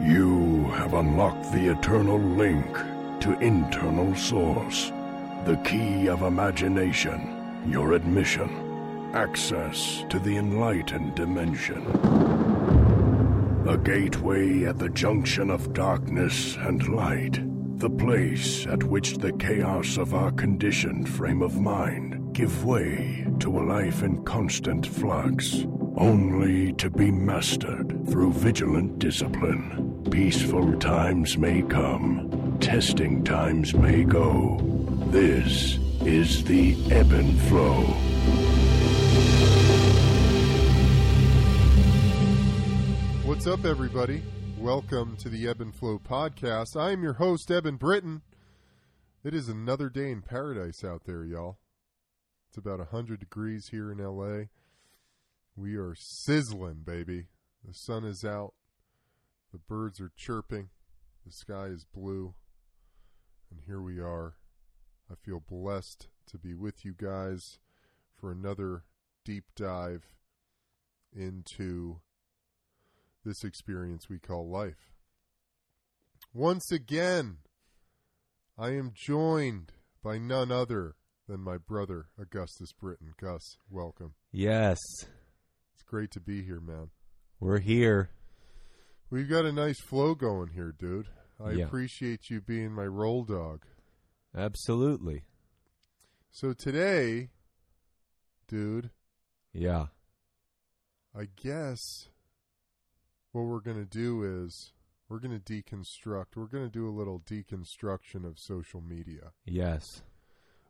You have unlocked the eternal link to internal source. The key of imagination, your admission. Access to the enlightened dimension. A gateway at the junction of darkness and light. The place at which the chaos of our conditioned frame of mind give way to a life in constant flux, only to be mastered through vigilant discipline. Peaceful times may come, testing times may go. This is the ebb and flow. What's up, everybody? Welcome to the Ebb and Flow podcast. I am your host, Eben Britton. It is another day in paradise out there, y'all. It's about 100 degrees here in LA. We are sizzling, baby. The sun is out. The birds are chirping. The sky is blue. And here we are. I feel blessed to be with you guys for another deep dive into this experience we call life. Once again, I am joined by none other than my brother, Augustus Britton. Gus, welcome. Yes, It's great to be here, man. we're here. We've got a nice flow going here, dude. I Yeah. appreciate you being my roll dog. Absolutely. So today, dude, Yeah. I guess what we're going to do is we're going to deconstruct. We're going to do a little deconstruction of social media. Yes.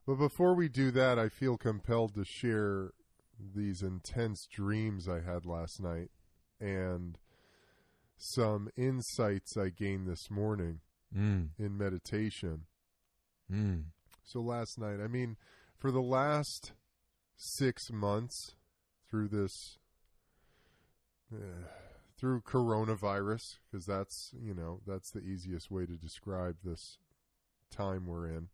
But before we do that, I feel compelled to share these intense dreams I had last night and some insights I gained this morning Mm. in meditation. Mm. So last night, I mean, for the last six months through this, uh, through coronavirus, because that's, you know, that's the easiest way to describe this time we're in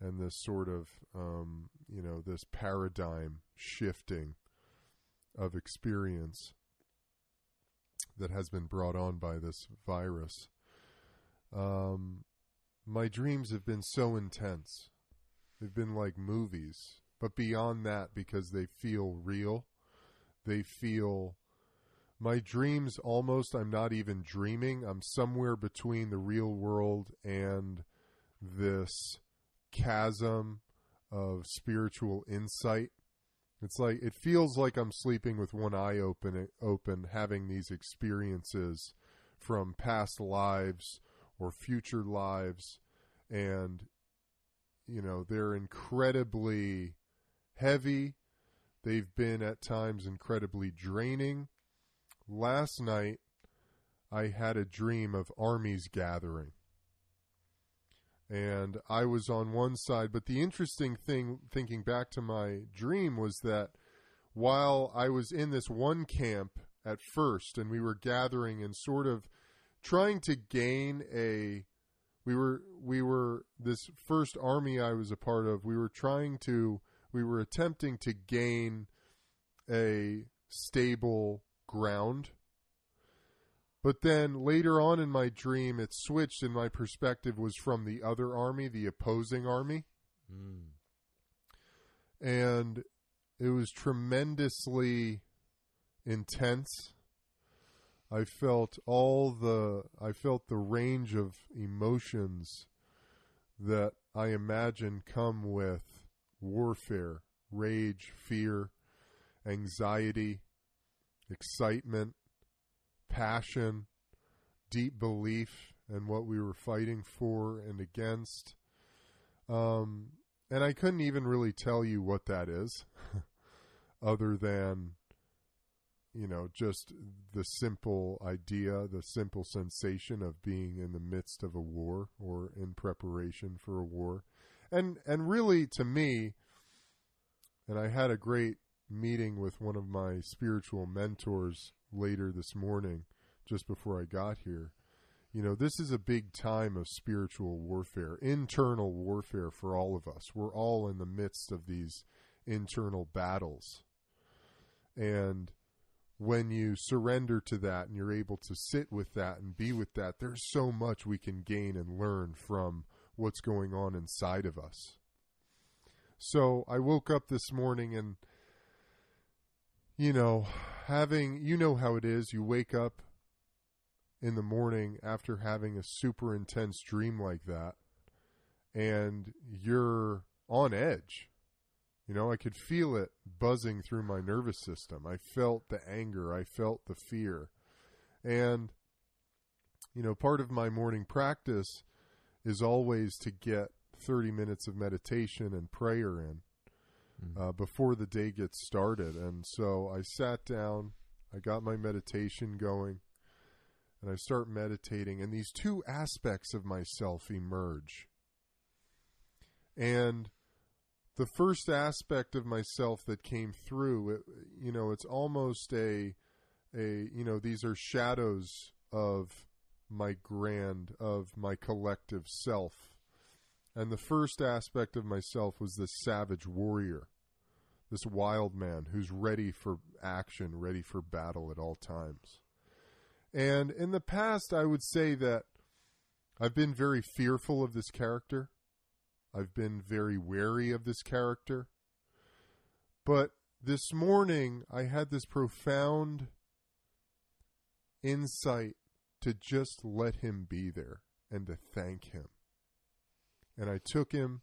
and this sort of, um, you know, this paradigm shifting of experience that has been brought on by this virus. Um, my dreams have been so intense. They've been like movies, but beyond that, because they feel real, they feel. My dreams almost, I'm not even dreaming. I'm somewhere between the real world and this chasm of spiritual insight. It's like it feels like I'm sleeping with one eye open, open, having these experiences from past lives or future lives, and you know they're incredibly heavy. They've been at times incredibly draining. Last night, I had a dream of armies gathering and I was on one side. But the interesting thing, thinking back to my dream, was that while I was in this one camp at first, and we were gathering and sort of trying to gain a, we were we were this first army I was a part of. We were trying to, we were attempting to gain a stable ground. But then later on in my dream, it switched, and my perspective was from the other army, the opposing army. Mm. And it was tremendously intense. I felt all the I felt the range of emotions that I imagine come with warfare, rage, fear, anxiety, excitement, passion, deep belief in what we were fighting for and against. Um, and I couldn't even really tell you what that is, other than, you know, just the simple idea, the simple sensation of being in the midst of a war or in preparation for a war. And, and really, to me, and I had a great meeting with one of my spiritual mentors later this morning, just before I got here. You know, this is a big time of spiritual warfare, internal warfare for all of us. We're all in the midst of these internal battles. And when you surrender to that and you're able to sit with that and be with that, there's so much we can gain and learn from what's going on inside of us. So I woke up this morning and, you know, having, you know how it is. You wake up in the morning after having a super intense dream like that and you're on edge. You know, I could feel it buzzing through my nervous system. I felt the anger, I felt the fear. And, you know, part of my morning practice is always to get 30 minutes of meditation and prayer in uh, before the day gets started. And so I sat down, I got my meditation going, and I start meditating, and these two aspects of myself emerge. And the first aspect of myself that came through, it, you know, it's almost a, a, you know, these are shadows of my grand, of my collective self. And the first aspect of myself was this savage warrior, this wild man who's ready for action, ready for battle at all times. And in the past, I would say that I've been very fearful of this character. I've been very wary of this character. But this morning, I had this profound insight to just let him be there and to thank him. And I took him,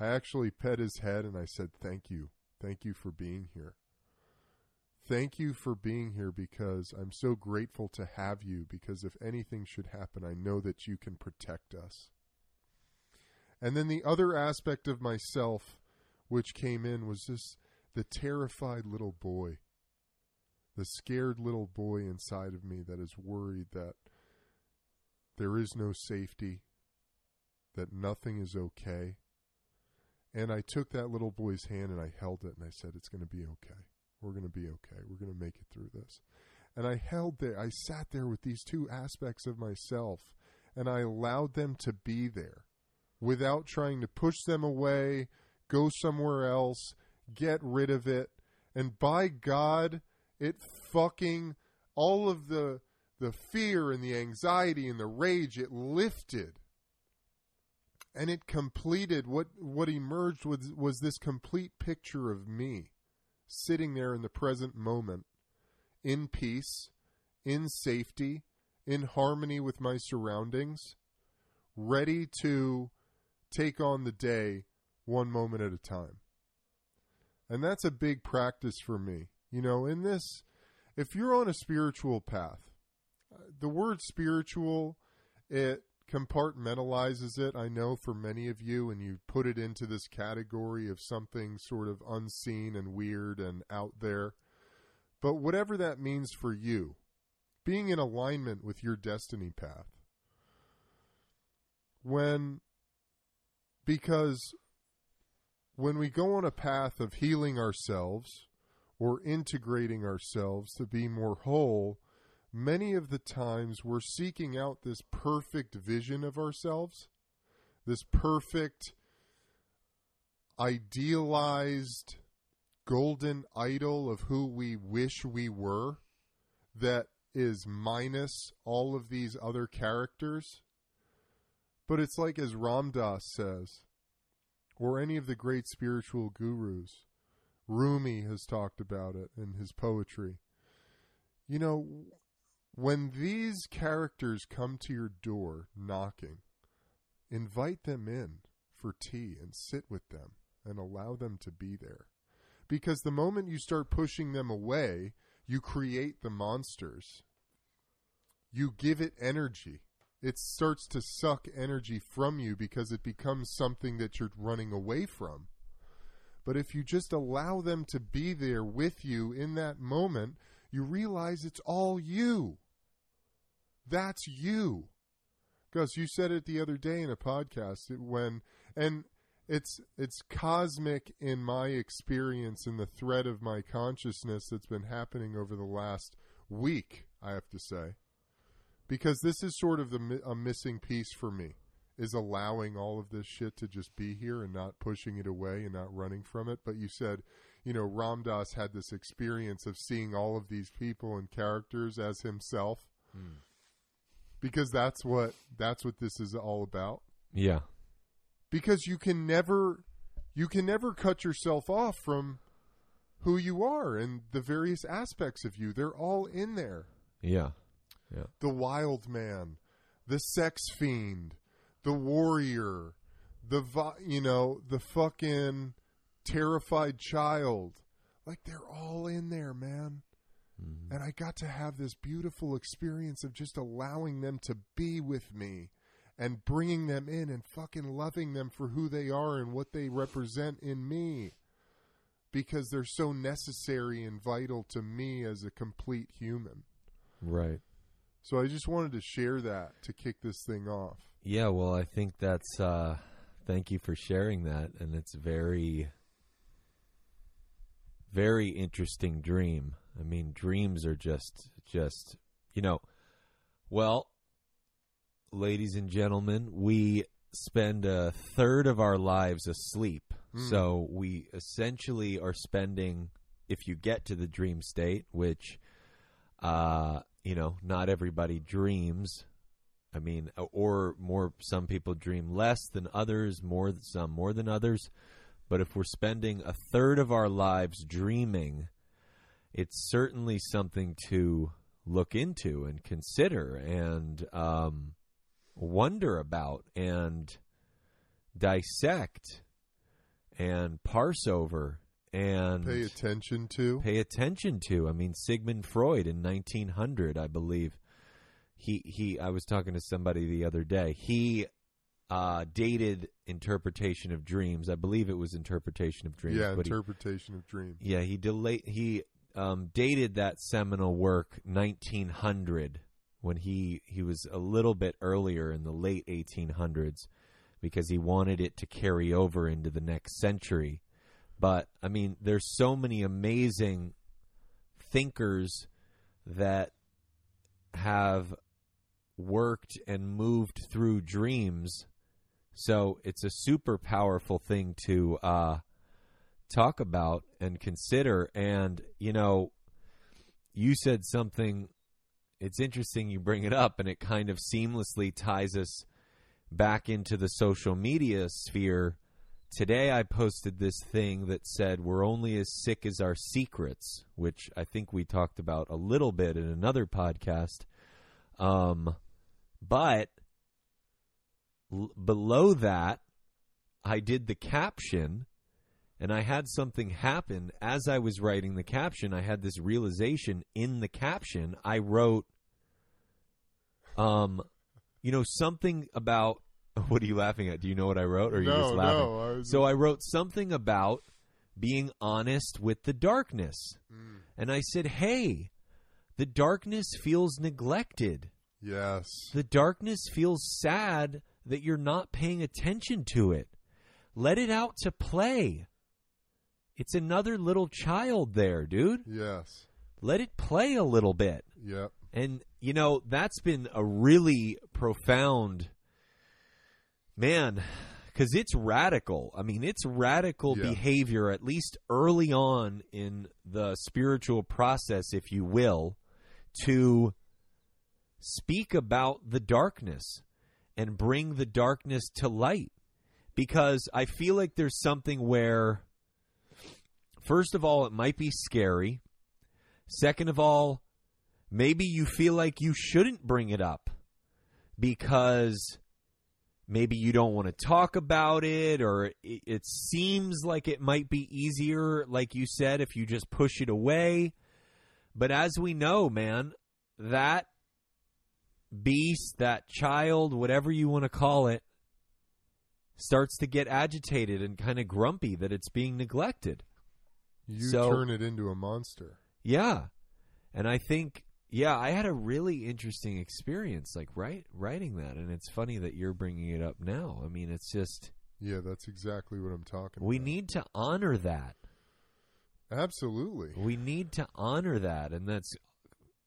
I actually pet his head and I said, Thank you. Thank you for being here. Thank you for being here because I'm so grateful to have you. Because if anything should happen, I know that you can protect us. And then the other aspect of myself which came in was this the terrified little boy, the scared little boy inside of me that is worried that there is no safety, that nothing is okay. And I took that little boy's hand and I held it and I said, It's going to be okay. We're going to be okay. We're going to make it through this. And I held there, I sat there with these two aspects of myself and I allowed them to be there without trying to push them away, go somewhere else, get rid of it. And by God, it fucking all of the the fear and the anxiety and the rage it lifted and it completed what what emerged was was this complete picture of me sitting there in the present moment in peace in safety in harmony with my surroundings ready to take on the day one moment at a time. And that's a big practice for me. You know in this if you're on a spiritual path uh, the word spiritual it compartmentalizes it. I know for many of you and you put it into this category of something sort of unseen and weird and out there. But whatever that means for you being in alignment with your destiny path when because when we go on a path of healing ourselves or integrating ourselves to be more whole many of the times we're seeking out this perfect vision of ourselves, this perfect, idealized, golden idol of who we wish we were that is minus all of these other characters. But it's like, as Ram Dass says, or any of the great spiritual gurus, Rumi has talked about it in his poetry. You know, when these characters come to your door knocking, invite them in for tea and sit with them and allow them to be there. Because the moment you start pushing them away, you create the monsters. You give it energy. It starts to suck energy from you because it becomes something that you're running away from. But if you just allow them to be there with you in that moment, you realize it's all you. That's you. Gus, you said it the other day in a podcast when and it's it's cosmic in my experience in the thread of my consciousness that's been happening over the last week, I have to say. Because this is sort of the a missing piece for me is allowing all of this shit to just be here and not pushing it away and not running from it, but you said, you know, Ram Dass had this experience of seeing all of these people and characters as himself Mm. Because that's what that's what this is all about. Yeah. Because you can never you can never cut yourself off from who you are and the various aspects of you. They're all in there. Yeah. Yeah. The wild man, the sex fiend, the warrior, the you know, the fucking terrified child. Like they're all in there, man. Mm. And I got to have this beautiful experience of just allowing them to be with me and bringing them in and fucking loving them for who they are and what they represent in me. Because they're so necessary and vital to me as a complete human. Right. So I just wanted to share that to kick this thing off. Yeah, well, I think that's uh thank you for sharing that and it's very very interesting dream. I mean, dreams are just just, you know, well, ladies and gentlemen, we spend a third of our lives asleep. Mm. So we essentially are spending if you get to the dream state, which uh, you know, not everybody dreams. I mean, or more, some people dream less than others, more some more than others. But if we're spending a third of our lives dreaming, it's certainly something to look into and consider and um, wonder about and dissect and parse over and Pay attention to. pay attention to. I mean, Sigmund Freud in 1900, I believe. He he. I was talking to somebody the other day. He uh, dated interpretation of dreams. I believe it was interpretation of dreams. yeah, but he- interpretation of dreams. yeah, he delayed. he um, dated that seminal work 1900 when he he was a little bit earlier in the late 1800s because he wanted it to carry over into the next century. But I mean, there's so many amazing thinkers that have worked and moved through dreams. So it's a super powerful thing to uh, talk about and consider. And, you know, you said something, it's interesting you bring it up, and it kind of seamlessly ties us back into the social media sphere. Today I posted this thing that said, We're only as sick as our secrets, which I think we talked about a little bit in another podcast. Um, but l- below that, I did the caption and I had something happen as I was writing the caption. I had this realization in the caption. I wrote, um, you know, something about. What are you laughing at? Do you know what I wrote, or are you no, just laughing? no. I was So I wrote something about being honest with the darkness, Mm, and I said, "Hey, the darkness feels neglected. yes. The darkness feels sad that you're not paying attention to it. Let it out to play. It's another little child there, dude. Yes. Let it play a little bit. Yep. And, you know, that's been a really profound, man, because it's radical. I mean, it's radical Yeah. behavior, at least early on in the spiritual process, if you will, to speak about the darkness and bring the darkness to light. Because I feel like there's something where, first of all, it might be scary. Second of all, maybe you feel like you shouldn't bring it up because maybe you don't want to talk about it or it, it seems like it might be easier like you said if you just push it away but as we know man that beast that child whatever you want to call it starts to get agitated and kind of grumpy that it's being neglected You So- turn it into a monster. yeah. And I think yeah, I had a really interesting experience like write, writing that and it's funny that you're bringing it up now. I mean, it's just Yeah, that's exactly what I'm talking we about. need to honor that. Absolutely. We need to honor that and that's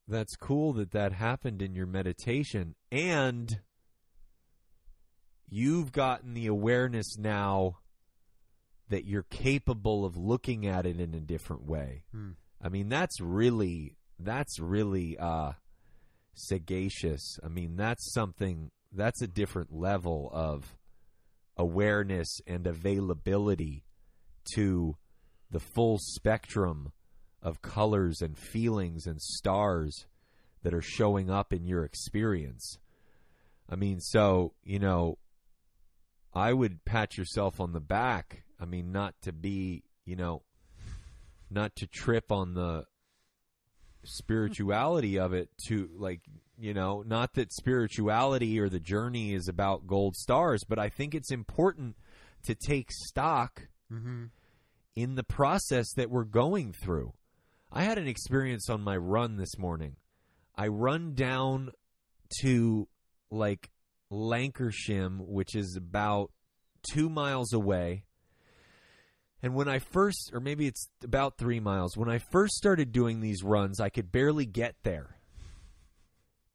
that's cool that that happened in your meditation and you've gotten the awareness now that you're capable of looking at it in a different way. Hmm. I mean, that's really that's really uh sagacious. I mean, that's something that's a different level of awareness and availability to the full spectrum of colors and feelings and stars that are showing up in your experience. I mean, so, you know, I would pat yourself on the back. I mean, not to be, you know, not to trip on the spirituality of it to like you know not that spirituality or the journey is about gold stars but i think it's important to take stock Mm-hmm. in the process that we're going through. I had an experience on my run this morning. I run down to like Lankershim which is about two miles away and when I first, or maybe it's about three miles, when I first started doing these runs, I could barely get there.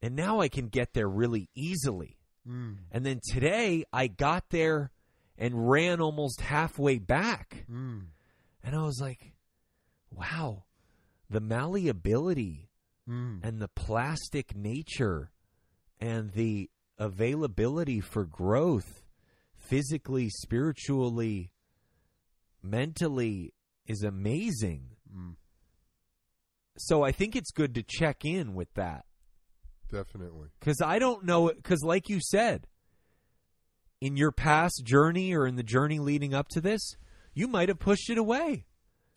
And now I can get there really easily. Mm. And then today I got there and ran almost halfway back. Mm. And I was like, wow, the malleability Mm. and the plastic nature and the availability for growth physically, spiritually, mentally is amazing. Mm. So I think it's good to check in with that Definitely. because I don't know. Because, like you said, in your past journey or in the journey leading up to this, you might have pushed it away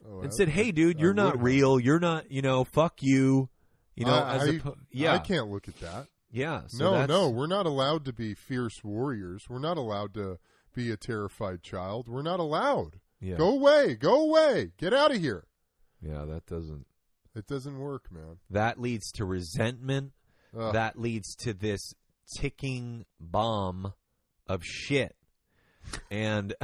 Oh, and I- said, "Hey, dude, you're not have. real. You're not. You know, fuck you." You know, I, as I- a yeah, I can't look at that. yeah. So no, no, we're not allowed to be fierce warriors. We're not allowed to be a terrified child. We're not allowed. Yeah, Go away. Go away. Get out of here. yeah. That doesn't. It doesn't work, man. That leads to resentment. Ugh. that leads to this ticking bomb of shit. And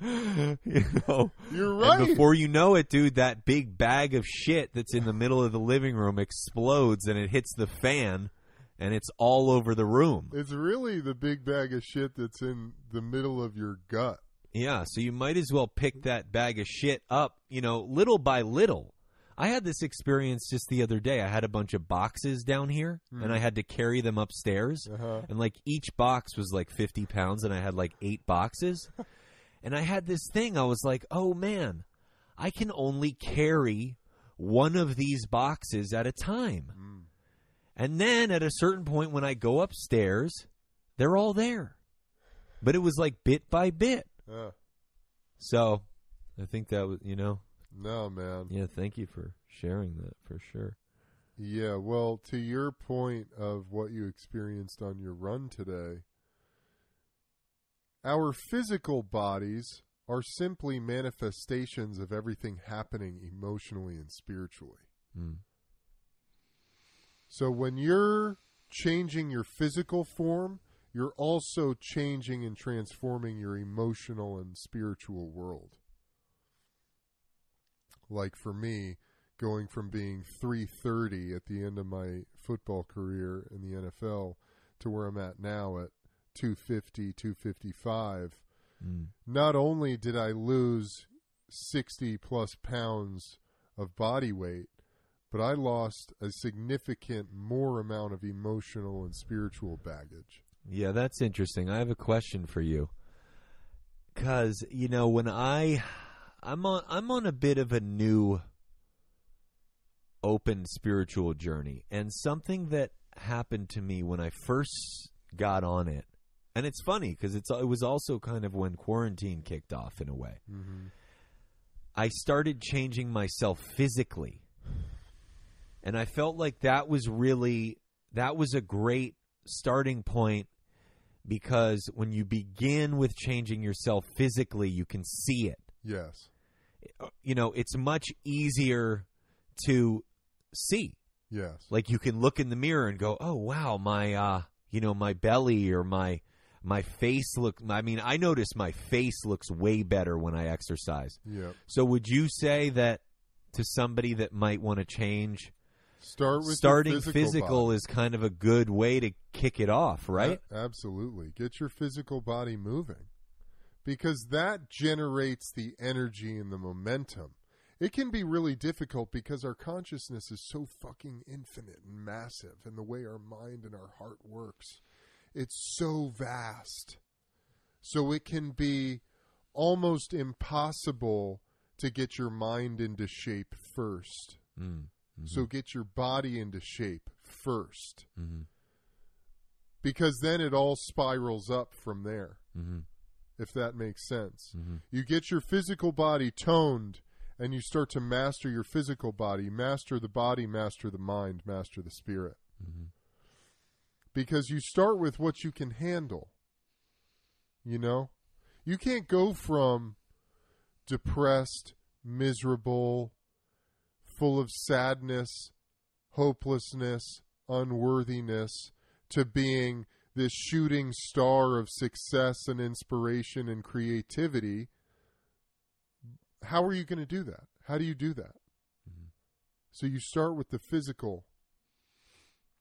you know, You're and right. before you know it, dude, that big bag of shit that's in the middle of the living room explodes and it hits the fan and it's all over the room. it's really the big bag of shit that's in the middle of your gut. Yeah, so you might as well pick that bag of shit up, you know, little by little. I had this experience just the other day. I had a bunch of boxes down here and I had to carry them upstairs. Uh-huh. And like each box was like 50 pounds and I had like eight boxes. and I had this thing. I was like, oh man, I can only carry one of these boxes at a time. Mm. And then at a certain point when I go upstairs, they're all there. But it was like bit by bit. Uh, So I think that was, you know, no, man. yeah, thank you for sharing that for sure. Yeah, well, to your point of what you experienced on your run today, our physical bodies are simply manifestations of everything happening emotionally and spiritually. Mm. So when you're changing your physical form, you're also changing and transforming your emotional and spiritual world. Like for me, going from being 330 at the end of my football career in the NFL to where I'm at now at 250, 255, Mm. not only did I lose 60 plus pounds of body weight, but I lost a significant more amount of emotional and spiritual baggage. Yeah, that's interesting. I have a question for you. Cuz, you know, when I I'm on I'm on a bit of a new open spiritual journey and something that happened to me when I first got on it. And it's funny cuz it's it was also kind of when quarantine kicked off in a way. Mm-hmm. I started changing myself physically. And I felt like that was really that was a great starting point because when you begin with changing yourself physically, you can see it. Yes. You know, it's much easier to see. Yes. Like you can look in the mirror and go, "Oh, wow, my uh, you know, my belly or my my face look I mean, I notice my face looks way better when I exercise." Yep. So would you say that to somebody that might want to change, Start with starting physical, physical, is kind of a good way to kick it off, right? A- absolutely. Get your physical body moving. because that generates the energy and the momentum. It can be really difficult because our consciousness is so fucking infinite and massive, and the way our mind and our heart works, it's so vast. So it can be almost impossible to get your mind into shape first. Mm. So get your body into shape first. hmm Because then it all spirals up from there, hmm if that makes sense. hmm You get your physical body toned and you start to master your physical body, master the body, master the mind, master the spirit. hmm Because you start with what you can handle. You know? You can't go from depressed, miserable, full of sadness, hopelessness, unworthiness to being this shooting star of success and inspiration and creativity. How are you going to do that? How do you do that? Mhm. So you start with the physical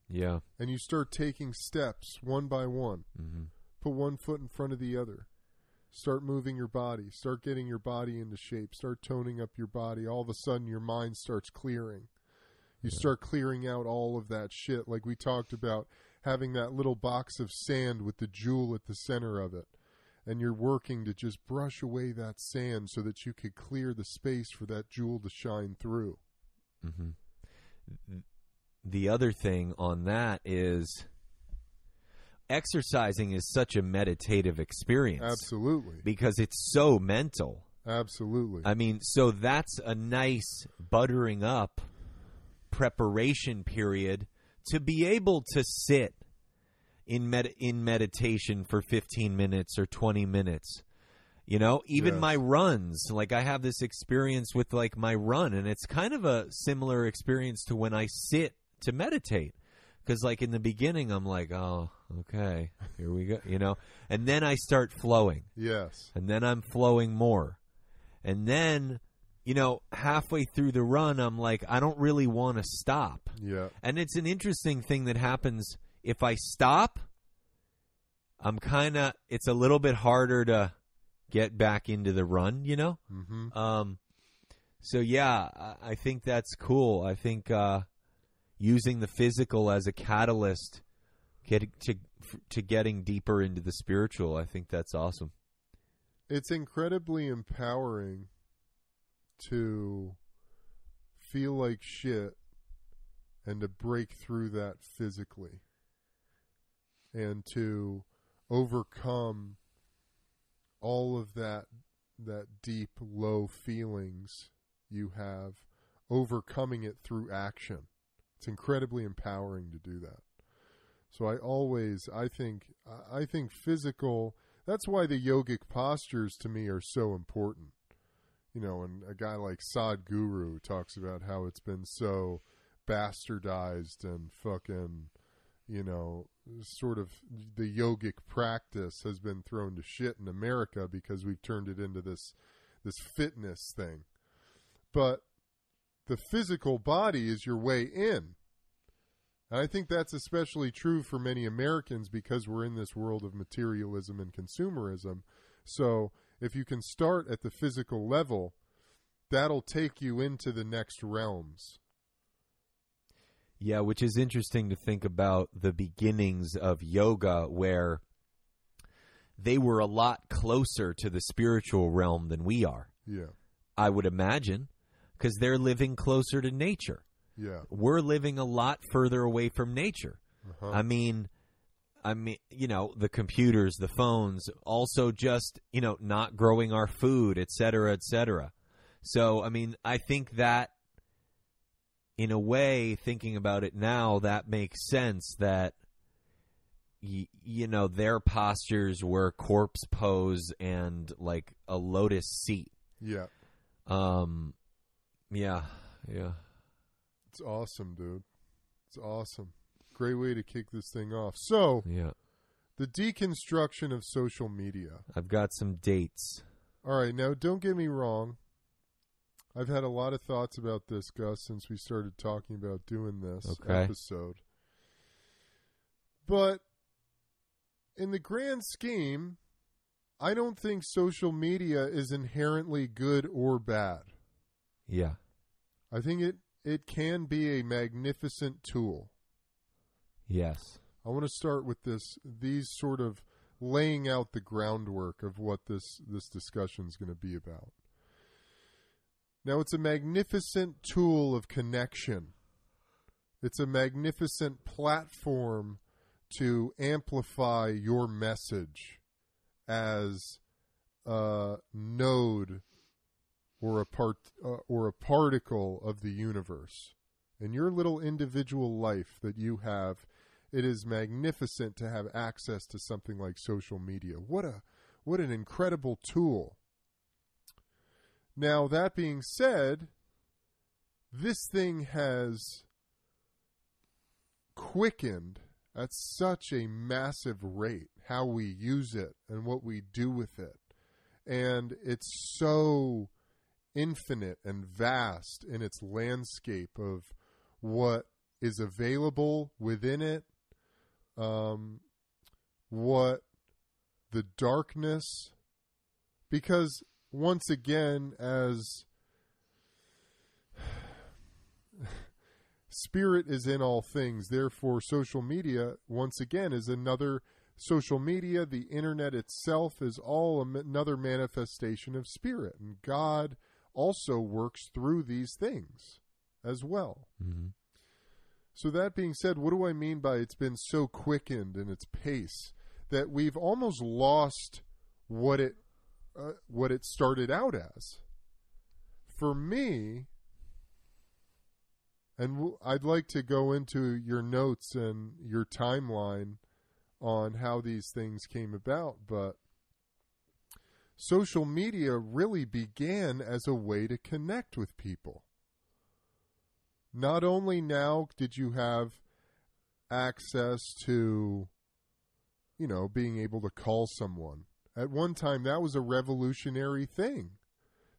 Yeah. and you start taking steps one by one. hmm Put one foot in front of the other. Start moving your body. Start getting your body into shape. Start toning up your body. All of a sudden, your mind starts clearing. You Yeah. start clearing out all of that shit, like we talked about having that little box of sand with the jewel at the center of it. And you're working to just brush away that sand so that you could clear the space for that jewel to shine through. Mm-hmm. The other thing on that is exercising is such a meditative experience Absolutely. because it's so mental. Absolutely. I mean, so that's a nice buttering up preparation period to be able to sit in med- in meditation for 15 minutes or 20 minutes. You know, even Yes. my runs, like I have this experience with like my run and it's kind of a similar experience to when I sit to meditate. Cuz like in the beginning I'm like, "Oh, okay. Here we go," you know. And then I start flowing yes. and then I'm flowing more. And then, you know, halfway through the run, I'm like, I don't really want to stop. Yeah. And it's an interesting thing that happens if I stop. I'm kind of, it's a little bit harder to get back into the run, you know? Mm-hmm. Um, so yeah, I, I think that's cool. I think uh, using the physical as a catalyst get, to to getting deeper into the spiritual, I think that's awesome. it's incredibly empowering to feel like shit and to break through that physically and to overcome all of that that deep low feelings you have overcoming it through action it's incredibly empowering to do that so i always i think i think physical that's why the yogic postures to me are so important. You know, and a guy like Sadhguru talks about how it's been so bastardized and fucking, you know, sort of the yogic practice has been thrown to shit in America because we've turned it into this this fitness thing. But the physical body is your way in. And I think that's especially true for many Americans because we're in this world of materialism and consumerism. So if you can start at the physical level, that'll take you into the next realms. Yeah, which is interesting to think about the beginnings of yoga, where they were a lot closer to the spiritual realm than we are, Yeah. I would imagine, because they're living closer to nature. Yeah. We're living a lot further away from nature. Uh-huh. I mean, I mean, you know, the computers, the phones, also just, you know, not growing our food, et cetera, et cetera. So, I mean, I think that in a way, thinking about it now, that makes sense that, y- you know, their postures were corpse pose and like a lotus seat. yeah. Um, yeah, yeah. It's awesome, dude. It's awesome. Great way to kick this thing off. So, Yeah. the deconstruction of social media. I've got some dates. All right, now don't get me wrong. I've had a lot of thoughts about this, Gus, since we started talking about doing this Okay. episode. But in the grand scheme, I don't think social media is inherently good or bad. Yeah. I think it it can be a magnificent tool. Yes. I want to start with this these sort of laying out the groundwork of what this this discussion is going to be about. Now it's a magnificent tool of connection. It's a magnificent platform to amplify your message as a node or a part uh, or a particle of the universe. In your little individual life that you have, it is magnificent to have access to something like social media. What a what an incredible tool. Now that being said, this thing has quickened at such a massive rate how we use it and what we do with it. And it's so infinite and vast in its landscape of what is available within it, um, what the darkness, because once again, as spirit is in all things, therefore, social media, once again, is another social media. The internet itself is all another manifestation of spirit. And God also works through these things as well. Mm-hmm. So, that being said, what do I mean by it's been so quickened in its pace that we've almost lost what it uh, what it started out as? For me, and w- I'd like to go into your notes and your timeline on how these things came about, but social media really began as a way to connect with people. Not only now did you have access to, you know, being able to call someone. At one time, that was a revolutionary thing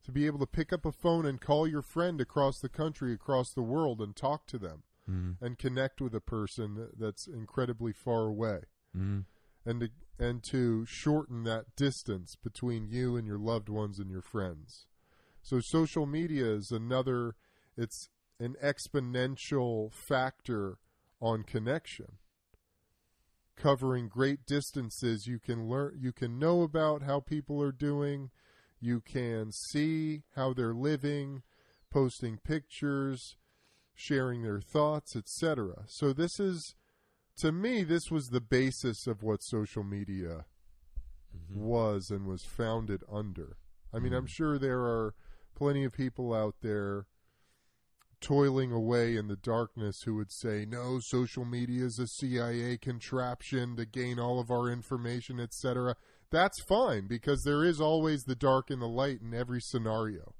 to be able to pick up a phone and call your friend across the country, across the world, and talk to them Mm-hmm. and connect with a person that's incredibly far away, Mm-hmm. And to and to shorten that distance between you and your loved ones and your friends. So social media is another. It's an exponential factor on connection covering great distances you can learn you can know about how people are doing you can see how they're living posting pictures sharing their thoughts etc so this is to me this was the basis of what social media Mm-hmm. was and was founded under. I mean i'm sure there are plenty of people out there toiling away in the darkness who would say no social media is a cia contraption to gain all of our information etc that's fine because there is always the dark and the light in every scenario.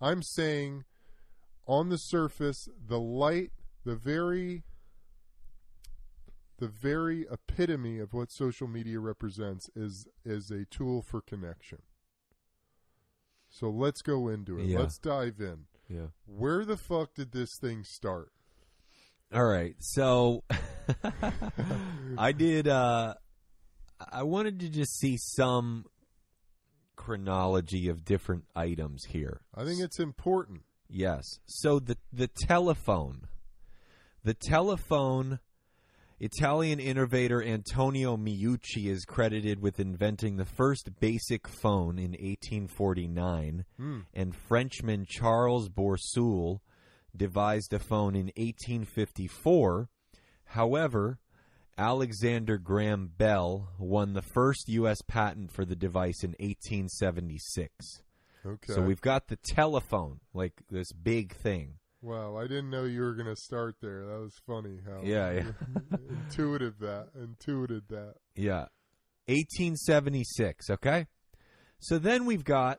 I'm saying on the surface the light the very the very epitome of what social media represents is is a tool for connection so let's go into it Yeah. let's dive in Yeah. where the fuck did this thing start? All right. So I did uh I wanted to just see some chronology of different items here. I think it's important. Yes. So the the telephone. The telephone Italian innovator Antonio Meucci is credited with inventing the first basic phone in 1849 Hmm. and Frenchman Charles Bourseul devised a phone in 1854. However, Alexander Graham Bell won the first U.S. patent for the device in 1876. Okay. So we've got the telephone, like this big thing. Wow, I didn't know you were going to start there. That was funny how Yeah, yeah. intuitive that, intuited that. Yeah. 1876, okay? So then we've got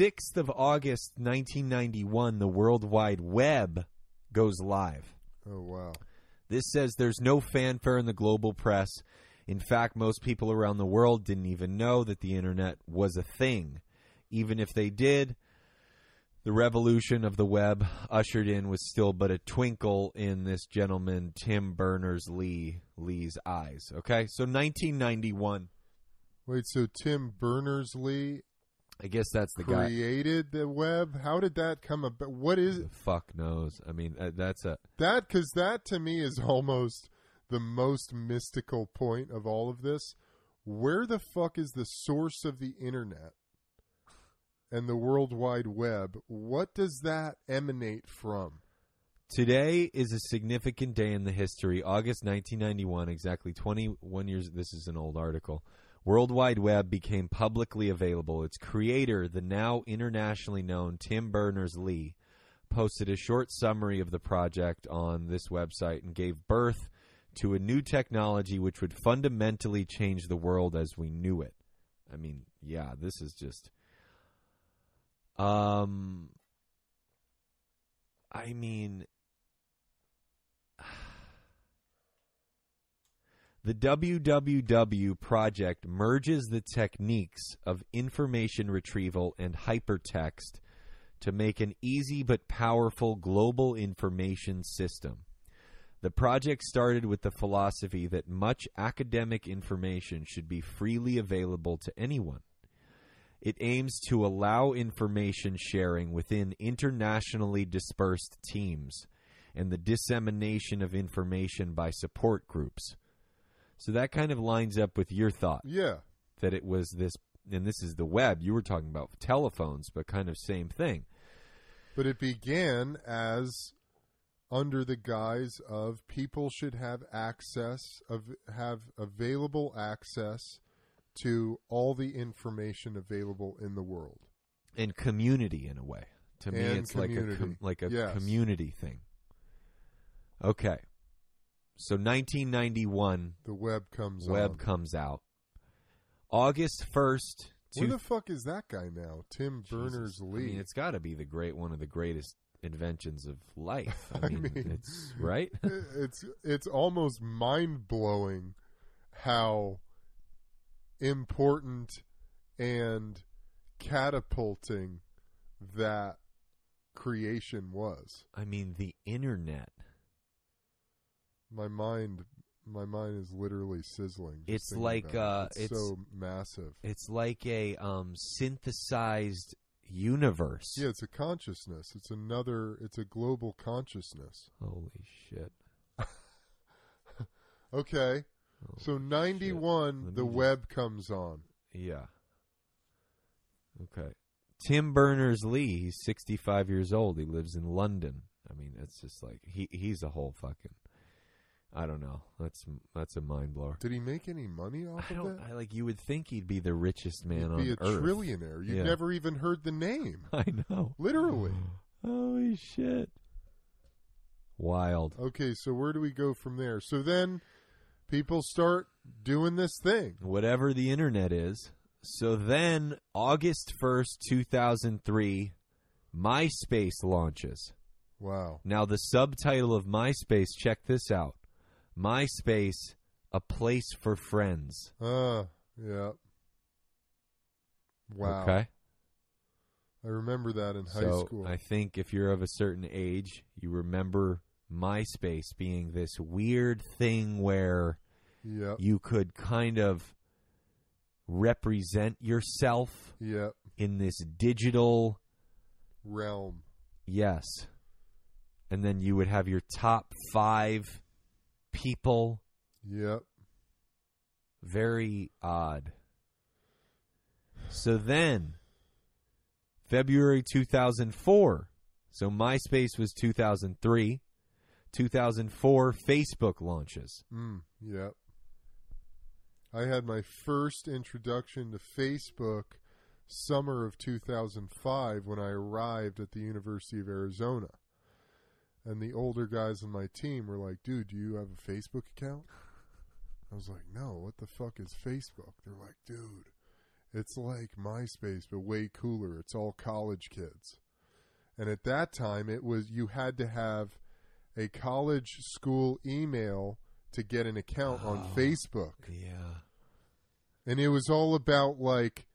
6th of August 1991 the World Wide Web goes live. Oh wow. This says there's no fanfare in the global press. In fact, most people around the world didn't even know that the internet was a thing. Even if they did, the revolution of the web ushered in was still but a twinkle in this gentleman Tim Berners-Lee Lee's eyes. Okay? So 1991. Wait, so Tim Berners Lee I guess that's the guy. created the web? How did that come about? What is The fuck knows. I mean, uh, that's a that? Because that to me is almost the most mystical point of all of this. Where the fuck is the source of the internet and the World Wide Web? What does that emanate from? Today is a significant day in the history. August 1991, exactly 21 years. This is an old article. World Wide Web became publicly available. Its creator, the now internationally known Tim Berners Lee, posted a short summary of the project on this website and gave birth to a new technology which would fundamentally change the world as we knew it. I mean, yeah, this is just um I mean The WWW project merges the techniques of information retrieval and hypertext to make an easy but powerful global information system. The project started with the philosophy that much academic information should be freely available to anyone. It aims to allow information sharing within internationally dispersed teams and the dissemination of information by support groups. So that kind of lines up with your thought Yeah, that it was this, and this is the web. You were talking about telephones, but kind of same thing. but it began as under the guise of people should have access of have available access to all the information available in the world. And community in a way. To me, And it's like a com- community. like a Yes. community thing. Okay, so 1991, The web comes web on. comes out. August 1st. Where two- the fuck is that guy now? Tim. Berners I Lee. mean, it's got to be the great one of the greatest inventions of life. I I mean, mean- it's right. it's it's almost mind blowing how important and catapulting that creation was. I mean, the internet. My mind my mind is literally sizzling. It's like, about uh, it's, it's- so massive. It's like a um, synthesized universe. Yeah, it's a consciousness. It's another it's a global consciousness. Holy shit. Okay. Oh, So 91 Let the web comes on. Yeah. Okay. Tim Berners Lee, he's 65 years old. He lives in London. I mean, it's just like he he's a whole fucking I don't know. That's that's a mind blower. Did he make any money off I of don't that? I like you would think he'd be the richest man He'd be a earth. trillionaire. You've Yeah. never even heard the name. I know. Literally. Holy shit. Wild. Okay, so where do we go from there? So then people start doing this thing. whatever the internet is. So then, August 1st, 2003, MySpace launches. Wow. Now, the subtitle of MySpace, check this out MySpace, a place for friends. Uh, yeah. Wow. Okay. I remember that in high so school. I think if you're of a certain age, you remember MySpace being this weird thing where yep. you could kind of represent yourself Yep. in this digital Realm. Yes. And then you would have your top five people. Yep. Very odd. So then, February 2004. So MySpace was 2003. 2004, Facebook launches. Mm, yep. I had my first introduction to Facebook summer of 2005 when I arrived at the University of Arizona. And the older guys on my team were like, dude, do you have a Facebook account? I was like, no, what the fuck is Facebook? They're like, dude, it's like MySpace, but way cooler. It's all college kids. And at that time, it was, you had to have a college school email to get an account on Oh. Facebook. Yeah. And it was all about like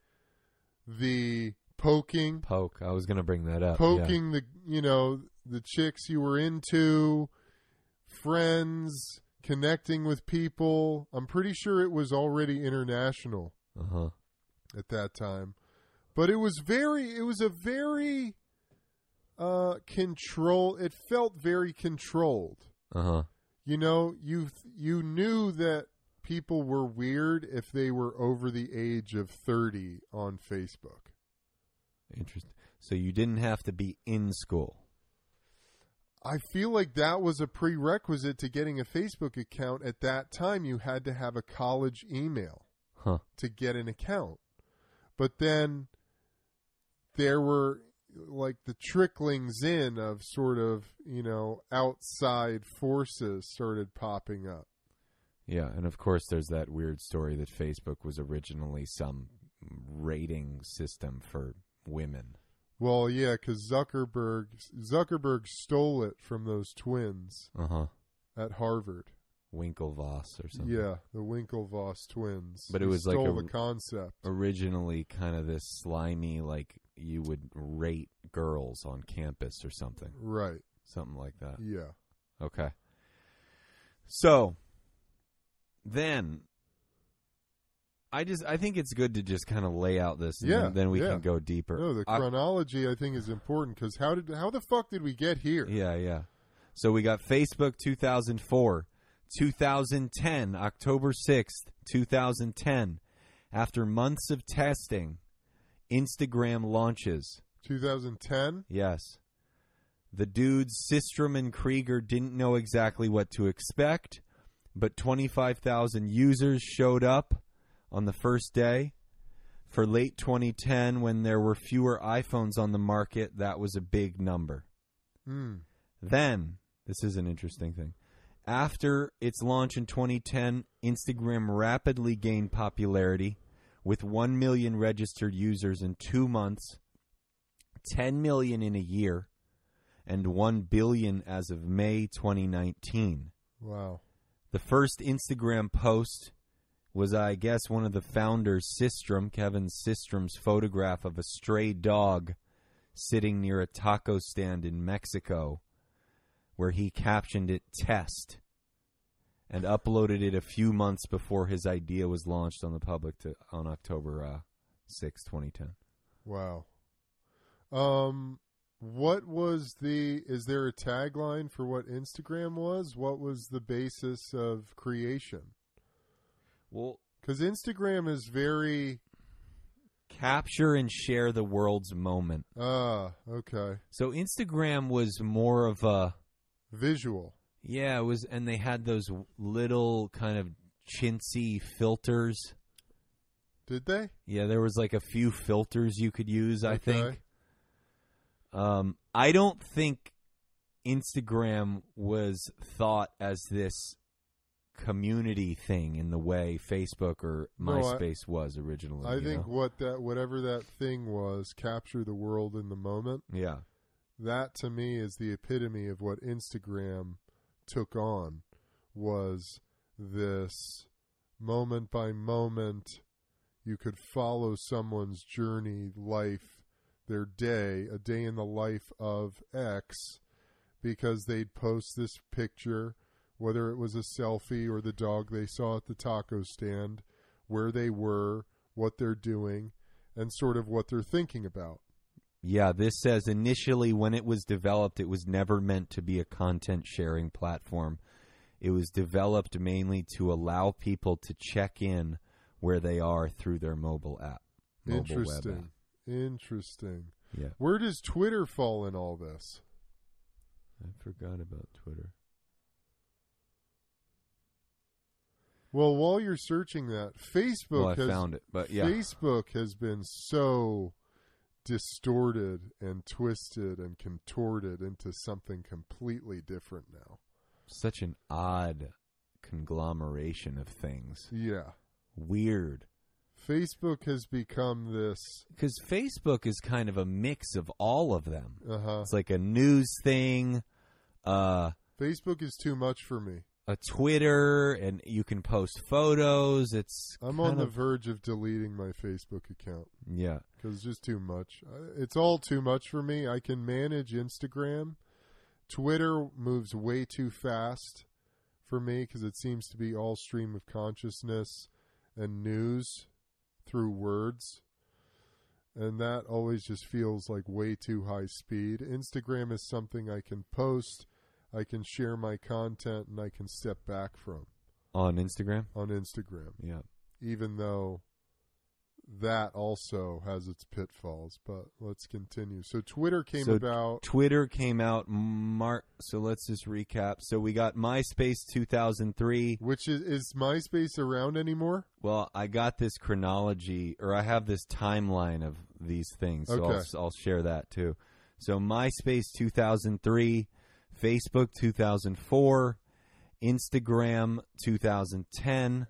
the poking, Poke. I was going to bring that up. yeah. poking the, you know, the chicks you were into, friends, connecting with people. I'm pretty sure it was already international Uh huh. at that time. But it was very it was a very uh control it felt very controlled. Uh huh. You know, you you knew that people were weird if they were over the age of 30 on Facebook. Interesting. So you didn't have to be in school. I feel like that was a prerequisite to getting a Facebook account. At that time, you had to have a college email Huh. to get an account. But then there were like the tricklings in of sort of, you know, outside forces started popping up. Yeah, and of course, there's that weird story that Facebook was originally some rating system for women. Well, yeah, because Zuckerberg Zuckerberg stole it from those twins Uh huh. at Harvard. Winklevoss or something. Yeah, the Winklevoss twins. But it was like a- the concept. Originally, kind of this slimy, like you would rate girls on campus or something, Right. something like that. Yeah. Okay. So then I just I think it's good to just kind of lay out this and Yeah, then, then we yeah. can go deeper. No, the I- chronology I think is important because how did how the fuck did we get here? yeah, yeah. So we got Facebook 2004, 2010, October 6th, 2010. After months of testing, Instagram launches. 2010. Yes. The dudes, Systrom and Krieger, didn't know exactly what to expect, but 25,000 users showed up on the first day. For late 2010, when there were fewer iPhones on the market, that was a big number. Hmm. Then, this is an interesting thing. After its launch in 2010, Instagram rapidly gained popularity with 1 million registered users in two months, 10 million in a year, and 1 billion as of May 2019. Wow. The first Instagram post was, I guess, one of the founders, Systrom, Kevin Systrom's photograph of a stray dog sitting near a taco stand in Mexico, where he captioned it test and uploaded it a few months before his idea was launched on the public to, on October uh, 6, 2010. Wow. Um, what was the? Is there a tagline for what Instagram was? What was the basis of creation? Well, Because Instagram is very capture and share the world's moment. ah okay So Instagram was more of a visual. Yeah, it was, and they had those little kind of chintzy filters. Did they? Yeah, there was like a few filters you could use. I Okay. think. Um, I don't think Instagram was thought as this community thing in the way Facebook or No, I- MySpace was originally. I think know? what that whatever that thing was, capture the world in the moment. Yeah. That to me is the epitome of what Instagram took on was this moment by moment you could follow someone's journey, life, their day, a day in the life of X because they'd post this picture whether it was a selfie or the dog they saw at the taco stand, where they were, what they're doing, and sort of what they're thinking about. Yeah, this says initially when it was developed, it was never meant to be a content sharing platform. It was developed mainly to allow people to check in where they are through their mobile app. Mobile Interesting. Interesting. Yeah. Where does Twitter fall in all this? I forgot about Twitter. Well, while you're searching that, Facebook Well, I has found it, but yeah. Facebook has been so distorted and twisted and contorted into something completely different now. Such an odd conglomeration of things. Yeah. Weird. Facebook has become this Because Facebook is kind of a mix of all of them. uh-huh. It's like a news thing, uh, Facebook is too much for me. A Twitter, and you can post photos. It's I'm on the of- verge of deleting my Facebook account yeah. because it's just too much. It's all too much for me. I can manage Instagram. Twitter moves way too fast for me because it seems to be all stream of consciousness and news through words. And that always just feels like way too high speed. Instagram is something I can post, I can share my content, and I can step back from on Instagram. on Instagram, Yeah. even though that also has its pitfalls. But let's continue. So Twitter came So about. Twitter came out Mar. So let's just recap. So we got MySpace 2003. Which is is MySpace around anymore? Well, I got this chronology, or I have this timeline of these things, so Okay. I'll, I'll share that too. So MySpace 2003, Facebook 2004, Instagram 2010.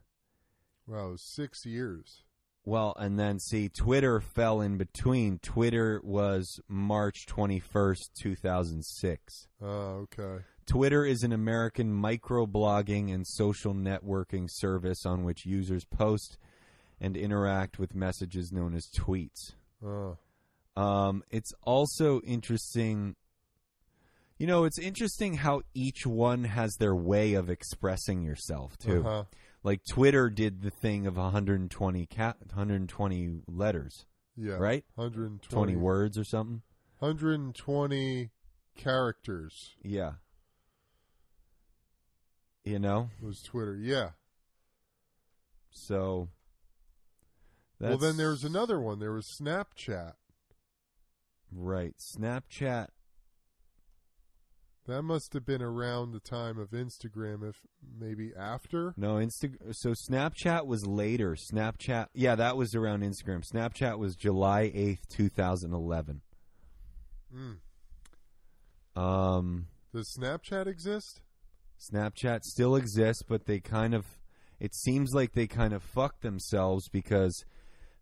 Wow, six years. Well, and then see, Twitter fell in between. Twitter was March 21st, 2006. Oh, okay. Twitter is an American microblogging and social networking service on which users post and interact with messages known as tweets. Oh, Um, it's also interesting. You know, it's interesting how each one has their way of expressing yourself too. uh-huh. Like Twitter did the thing of 120 cat 120 letters, yeah, right? 120 20 words or something. 120 characters Yeah. You know, It was Twitter. Yeah. so. Well, then there was another one. There was Snapchat. right Snapchat. That must have been around the time of Instagram, if maybe after. No, Insta. So Snapchat was later. Snapchat, yeah, that was around Instagram. Snapchat was July eighth, two thousand eleven. Mm. Um, Does Snapchat exist? Snapchat still exists, but they kind of. It seems like they kind of fucked themselves because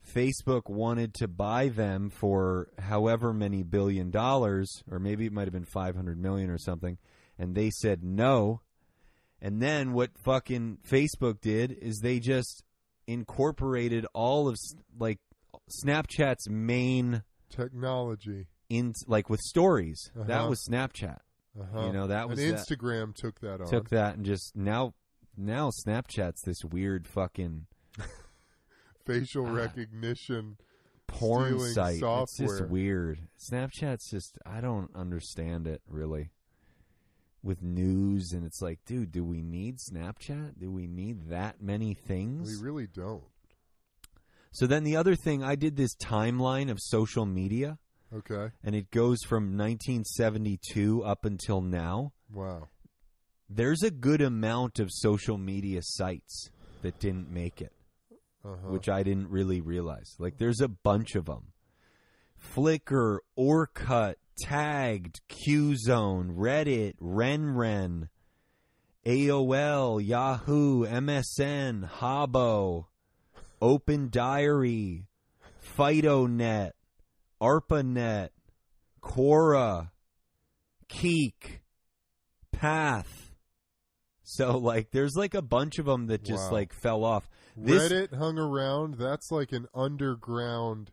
Facebook wanted to buy them for however many billion dollars, or maybe it might have been five hundred million or something, and they said no. And then what fucking Facebook did is they just incorporated all of like Snapchat's main Technology. in like with stories. That Uh-huh. was Snapchat. Uh-huh. You know, that was and that- Instagram took that on. Took that and just now now Snapchat's this weird fucking Facial Ah. recognition. porn site. It's just weird. Snapchat's just I don't understand it really. With news and it's like, dude, do we need Snapchat? Do we need that many things? We really don't. so then the other thing, I did this timeline of social media Okay. and it goes from 1972 up until now. Wow. There's a good amount of social media sites that didn't make it. Uh-huh. which I didn't really realize. Like, there's a bunch of them. Flickr, Orkut, Tagged, QZone, Reddit, RenRen, AOL, Yahoo, MSN, Habbo, Open Diary, FidoNet, ARPANET, Quora, Keek, Path. So, like, there's like a bunch of them that just Wow. like fell off. This- Reddit hung around. That's like an underground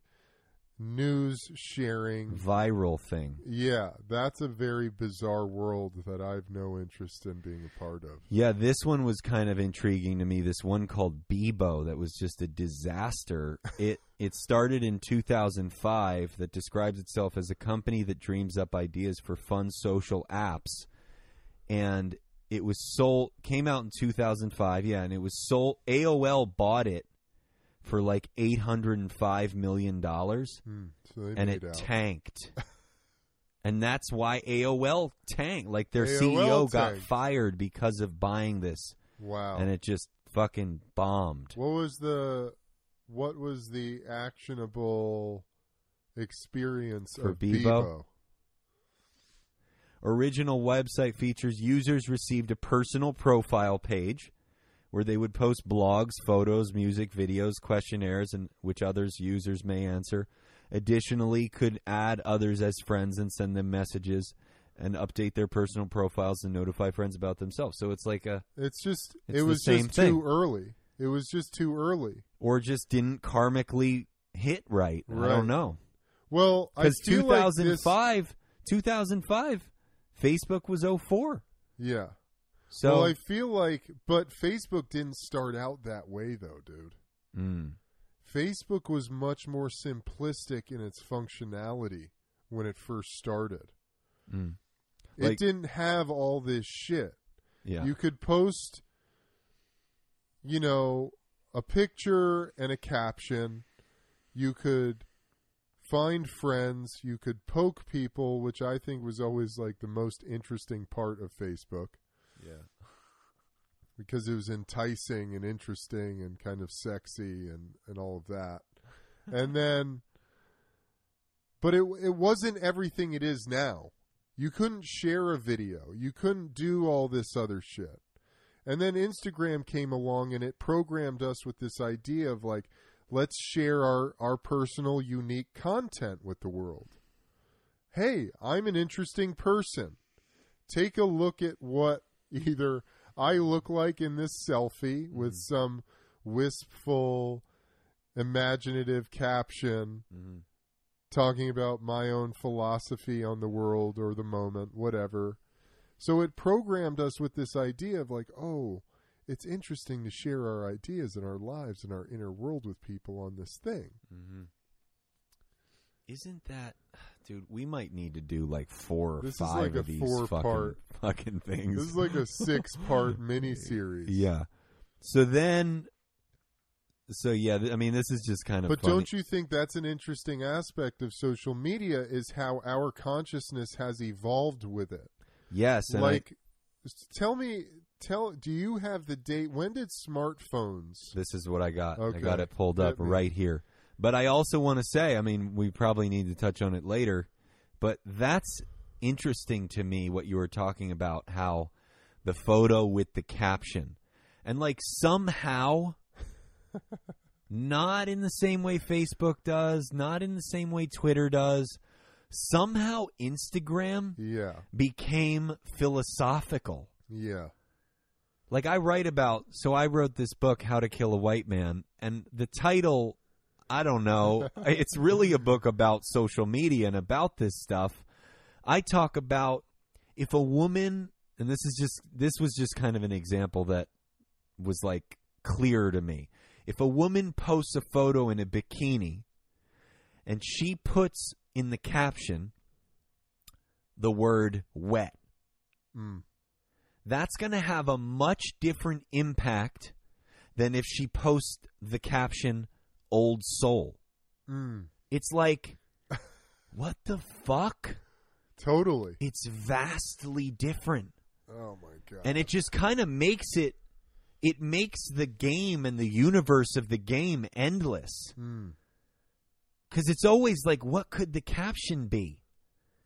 news sharing. viral thing. Yeah, that's a very bizarre world that I've no interest in being a part of. Yeah, this one was kind of intriguing to me. This one called Bebo that was just a disaster. It it started in 2005 that describes itself as a company that dreams up ideas for fun social apps. And it was sold came out in 2005, yeah, and it was sold AOL bought it for like 805 million dollars Hmm, so and it out. tanked. and that's why AOL tanked. Like their AOL CEO got fired because of buying this, wow. and it just fucking bombed. what was the what was the actionable experience For of Bebo? Bebo? Original website features users received a personal profile page where they would post blogs, photos, music, videos, questionnaires, and which others users may answer. Additionally, could add others as friends and send them messages and update their personal profiles and notify friends about themselves. So it's like a It's just It's it was just thing. too early. It was just too early. or just didn't karmically hit right. I don't know. Well, I Because feel like this- 2005, 2005, Facebook was 04. yeah. So well, I feel like, but Facebook didn't start out that way, though, dude. Mm. Facebook was much more simplistic in its functionality when it first started. Mm. it didn't have all this shit. Yeah. You could post, you know, a picture and a caption. You could find friends. You could poke people, which I think was always like the most interesting part of Facebook yeah. because it was enticing and interesting and kind of sexy and, and all of that. and then, but it it wasn't everything it is now. You couldn't share a video. You couldn't do all this other shit. And then Instagram came along and it programmed us with this idea of like, let's share our, our personal, unique content with the world. Hey, I'm an interesting person. Take a look at what either I look like in this selfie with some wispful, imaginative caption mm-hmm. talking about my own philosophy on the world or the moment, whatever. So it programmed us with this idea of like, oh, it's interesting to share our ideas and our lives and our inner world with people on this thing. hmm Isn't that, dude? We might need to do like four or This is five like of these fucking, fucking things. This is like a six part mini series. yeah. So then, so yeah, I mean, this is just kind of. But funny. don't you think that's an interesting aspect of social media is how our consciousness has evolved with it? Yes, and I- like tell me tell do you have the date when did smartphones this is what I got. I got it pulled up right here. But I also want to say, I mean, we probably need to touch on it later, but that's interesting to me what you were talking about how the photo with the caption and like somehow not in the same way Facebook does, not in the same way Twitter does, somehow Instagram yeah became philosophical. yeah Like I write about, so I wrote this book, How to Kill a White Man, and the title, I don't know. it's really a book about social media and about this stuff. I talk about if a woman, and this is just, this was just kind of an example that was like clear to me. If a woman posts a photo in a bikini and she puts in the caption the word wet, mm. That's going to have a much different impact than if she posts the caption old soul. Mm. It's like what the fuck? totally It's vastly different. oh my god And it just kind of makes it it makes the game and the universe of the game endless. mm. Cuz it's always like what could the caption be?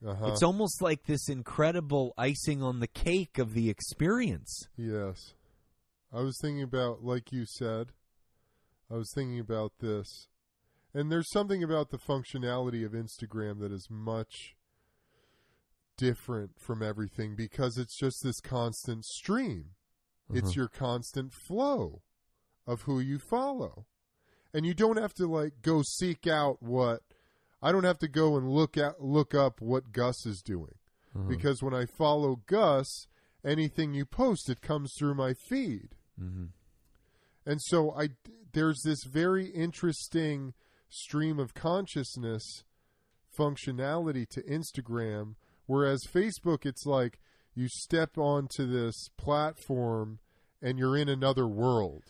Uh-huh. It's almost like this incredible icing on the cake of the experience. yes i was thinking about like you said i was thinking about this and there's something about the functionality of instagram that is much different from everything because it's just this constant stream It's Uh-huh. your constant flow of who you follow. And you don't have to like go seek out what I don't have to go and look at look up what Gus is doing. Uh-huh. Because when I follow Gus, anything you post it comes through my feed. Mhm. And so I there's this very interesting stream of consciousness functionality to Instagram whereas Facebook it's like you step onto this platform and you're in another world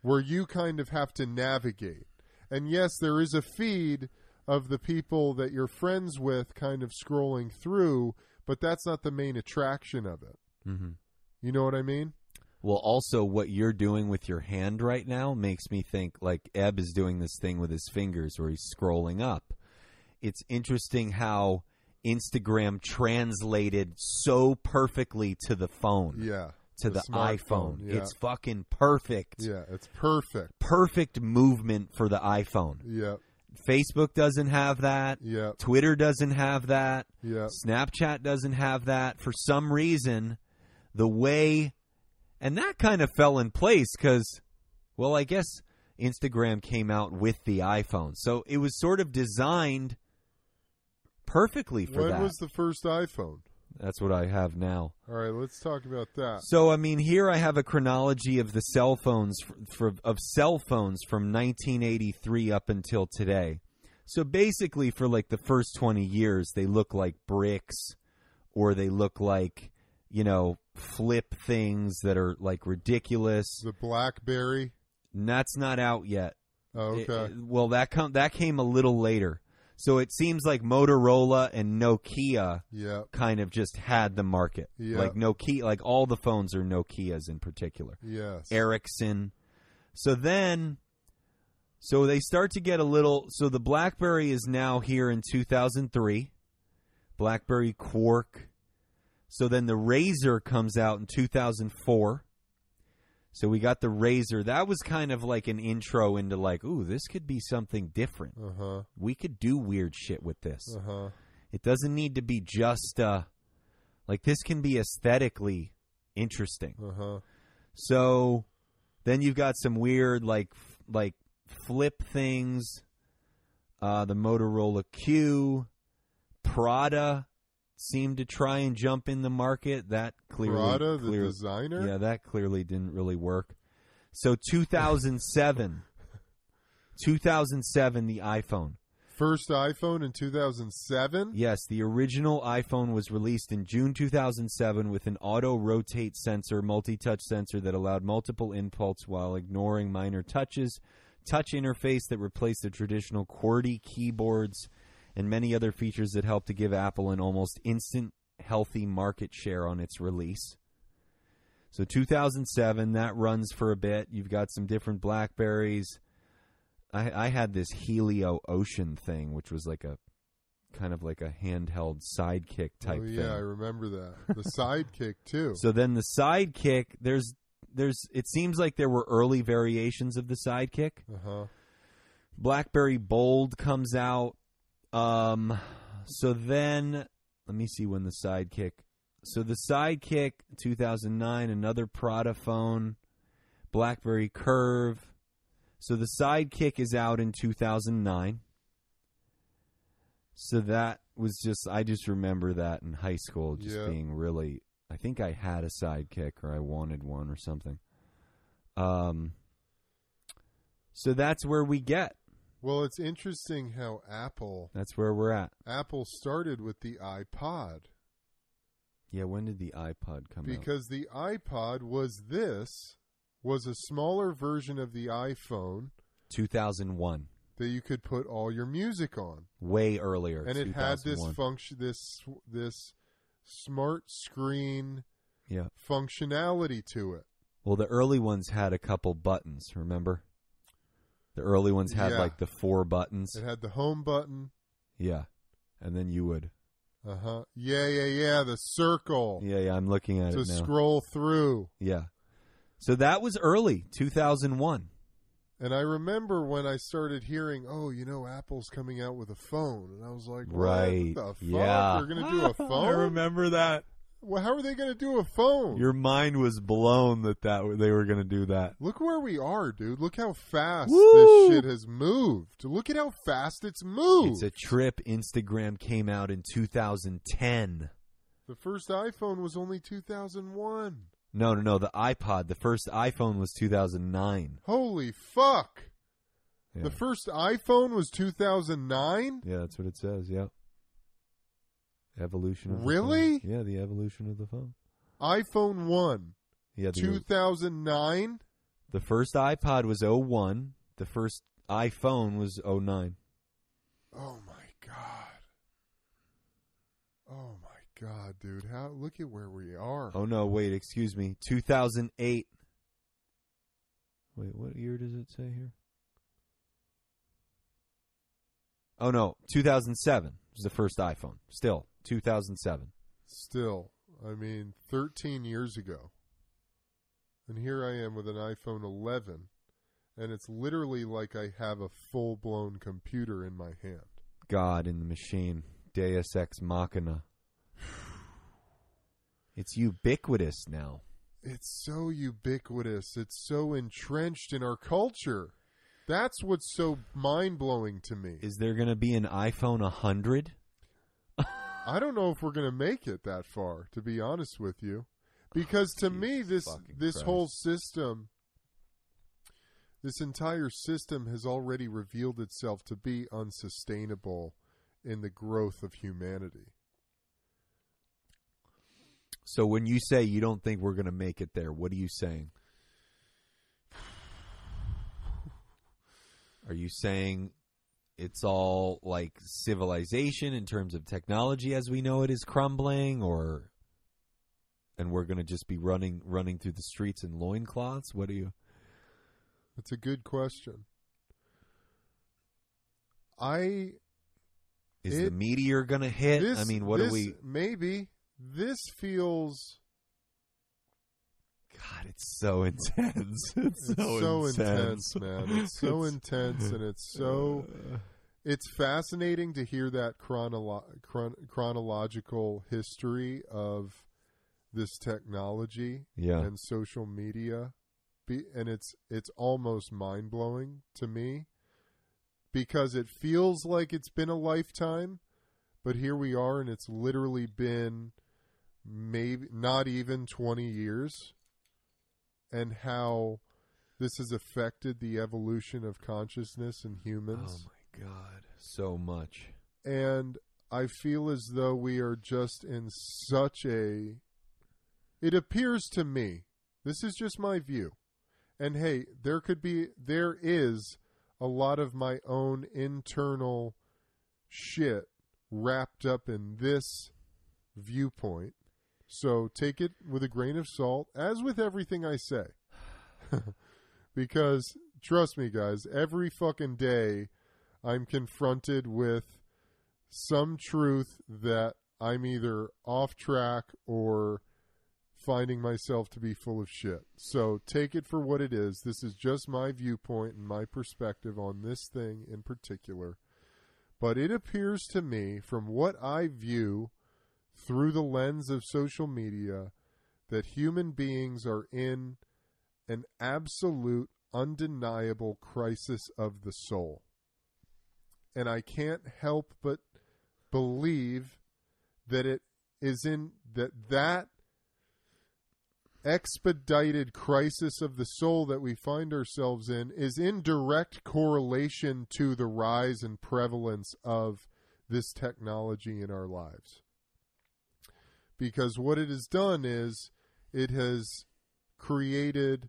where you kind of have to navigate. And yes, there is a feed of the people that you're friends with kind of scrolling through, but that's not the main attraction of it. Mhm. You know what I mean? Well, also what you're doing with your hand right now makes me think like Ebb is doing this thing with his fingers where he's scrolling up. It's interesting how Instagram translated so perfectly to the phone, Yeah. to the, smartphone, iPhone. Yeah. It's fucking perfect. yeah, it's perfect. Perfect movement for the iPhone. Yeah. Facebook doesn't have that. Yeah. Twitter doesn't have that. Yeah. Snapchat doesn't have that. For some reason, the way, and that kind of fell in place because, well, I guess Instagram came out with the iPhone. So it was sort of designed perfectly for When that. was the first iPhone? That's what I have now. All right, let's talk about that. So I mean, here I have a chronology of the cell phones for, for, of cell phones from 1983 up until today. So basically, for like the first 20 years, they look like bricks, or they look like you know flip things that are like ridiculous. The BlackBerry. And that's not out yet. Oh, It- okay. it- well, that com- that came a little later. So it seems like Motorola and Nokia yeah. kind of just had the market. Yeah. Like Nokia, like all the phones are Nokias in particular. Yes. Ericsson. So then, so they start to get a little. So the BlackBerry is now here in 2003. BlackBerry Quark. So then the RAZR comes out in 2004. So we got the RAZR. That was kind of like an intro into like, ooh, this could be something different. Uh huh. We could do weird shit with this. Uh huh. It doesn't need to be just uh like this can be aesthetically interesting. Uh huh. So then you've got some weird like f- like flip things. Uh the Motorola Q, Prada seemed to try and jump in the market. That clearly Prada, the clear- designer. Yeah, that clearly didn't really work. So 2007 2007 the iPhone. First iPhone in 2007. Yes, the original iPhone was released in June 2007 with an auto rotate sensor, multi touch sensor that allowed multiple inputs while ignoring minor touches, touch interface that replaced the traditional QWERTY keyboards, and many other features that helped to give Apple an almost instant healthy market share on its release. So 2007, that runs for a bit. You've got some different Blackberries. I, I had this Helio Ocean thing, which was like a kind of like a handheld sidekick type oh yeah, I remember that. The sidekick too. So then the sidekick, there's there's it seems like there were early variations of the sidekick. Uh huh. BlackBerry Bold comes out. Um so then let me see when the sidekick. So the sidekick 2009 another Prada phone, BlackBerry Curve. So the sidekick is out in 2009. So that was just I just remember that in high school just Yeah. being really I think I had a sidekick or I wanted one or something. Um so that's where we get. Well, it's interesting how Apple That's where we're at. Apple started with the iPod Yeah, when did the iPod come out? because the iPod was this was a smaller version of the iPhone 2001. that you could put all your music on. Way earlier. and it had this 2001. function this this smart screen Yeah. functionality to it. Well, the early ones had a couple buttons, remember? The early ones had Yeah. like the four buttons. It had the home button. Yeah. And then you would. Uh huh. Yeah, yeah, yeah. The circle Yeah, yeah, I'm looking at to it now. scroll through. Yeah. So that was early, 2001. And I remember when I started hearing, "Oh, you know, Apple's coming out with a phone," and I was like, what? Right. What the fuck? Yeah. Going to do a phone? I remember that. Well, how are they going to do a phone? Your mind was blown that, that they were going to do that. Look where we are, dude. Look how fast Woo! this shit has moved. Look at how fast it's moved. It's a trip. Instagram came out in 2010. the first iPhone was only 2001. No, no, no. The iPod, the first iPhone was 2009. Holy fuck. Yeah. The first iPhone was 2009? Yeah, that's what it says. Yeah. Evolution of the Really? phone. Yeah, the evolution of the phone. iPhone 1, Yeah, 2009? the first iPod was 01. The first iPhone was 09. Oh my god. Oh my god, dude. How look at where we are. Oh no, wait, excuse me. 2008. Wait, what year does it say here? Oh no, 2007 was the first iPhone. Still, 2007. Still, I mean, 13 years ago. And here I am with an iPhone 11, and it's literally like I have a full-blown computer in my hand. God in the machine. Deus Ex Machina. It's ubiquitous now. It's so ubiquitous. It's so entrenched in our culture. That's what's so mind-blowing to me. Is there going to be an iPhone 100? I don't know if we're going to make it that far, to be honest with you, because to me this this Christ. whole system, this entire system has already revealed itself to be unsustainable in the growth of humanity. So when you say you don't think we're going to make it there, what are you saying? Are you saying it's all like civilization in terms of technology as we know it is crumbling or and we're going to just be running running through the streets in loincloths? What are you It's a good question. I Is It- the meteor going to hit? this I mean, what this, do we maybe this feels God, it's so intense. It's, it's so, so intense. intense, man. It's so intense and it's so uh, it's fascinating to hear that chronolo- chron- chronological history of this technology yeah. and social media be, and it's it's almost mind-blowing to me because it feels like it's been a lifetime but here we are and it's literally been maybe not even 20 years and how this has affected the evolution of consciousness in humans Oh my god, so much. and I feel as though we are just in such a. It appears to me, this is just my view, and hey, there could be, there is a lot of my own internal shit wrapped up in this viewpoint. So take it with a grain of salt, as with everything I say. because trust me, guys, every fucking day I'm confronted with some truth that I'm either off track or finding myself to be full of shit. So take it for what it is. This is just my viewpoint and my perspective on this thing in particular. But it appears to me, from what I view through the lens of social media, that human beings are in an absolute, undeniable crisis of the soul. And I can't help but believe that it is in that that expedited crisis of the soul that we find ourselves in is in direct correlation to the rise and prevalence of this technology in our lives. Because what it has done is it has created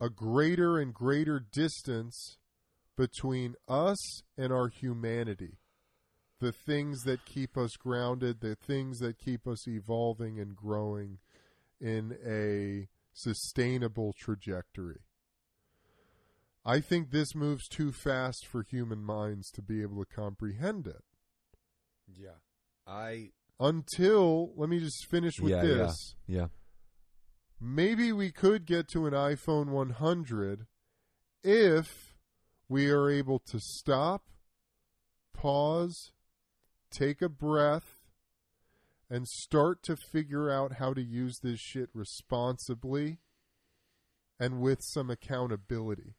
a greater and greater distance between us and our humanity. The things that keep us grounded, the things that keep us evolving and growing in a sustainable trajectory. I think this moves too fast for human minds to be able to comprehend it. Yeah. I Until, let me just finish with Yeah, yeah. this. yeah. maybe we could get to an iPhone 100 if we are able to stop, pause, take a breath, and start to figure out how to use this shit responsibly and with some accountability.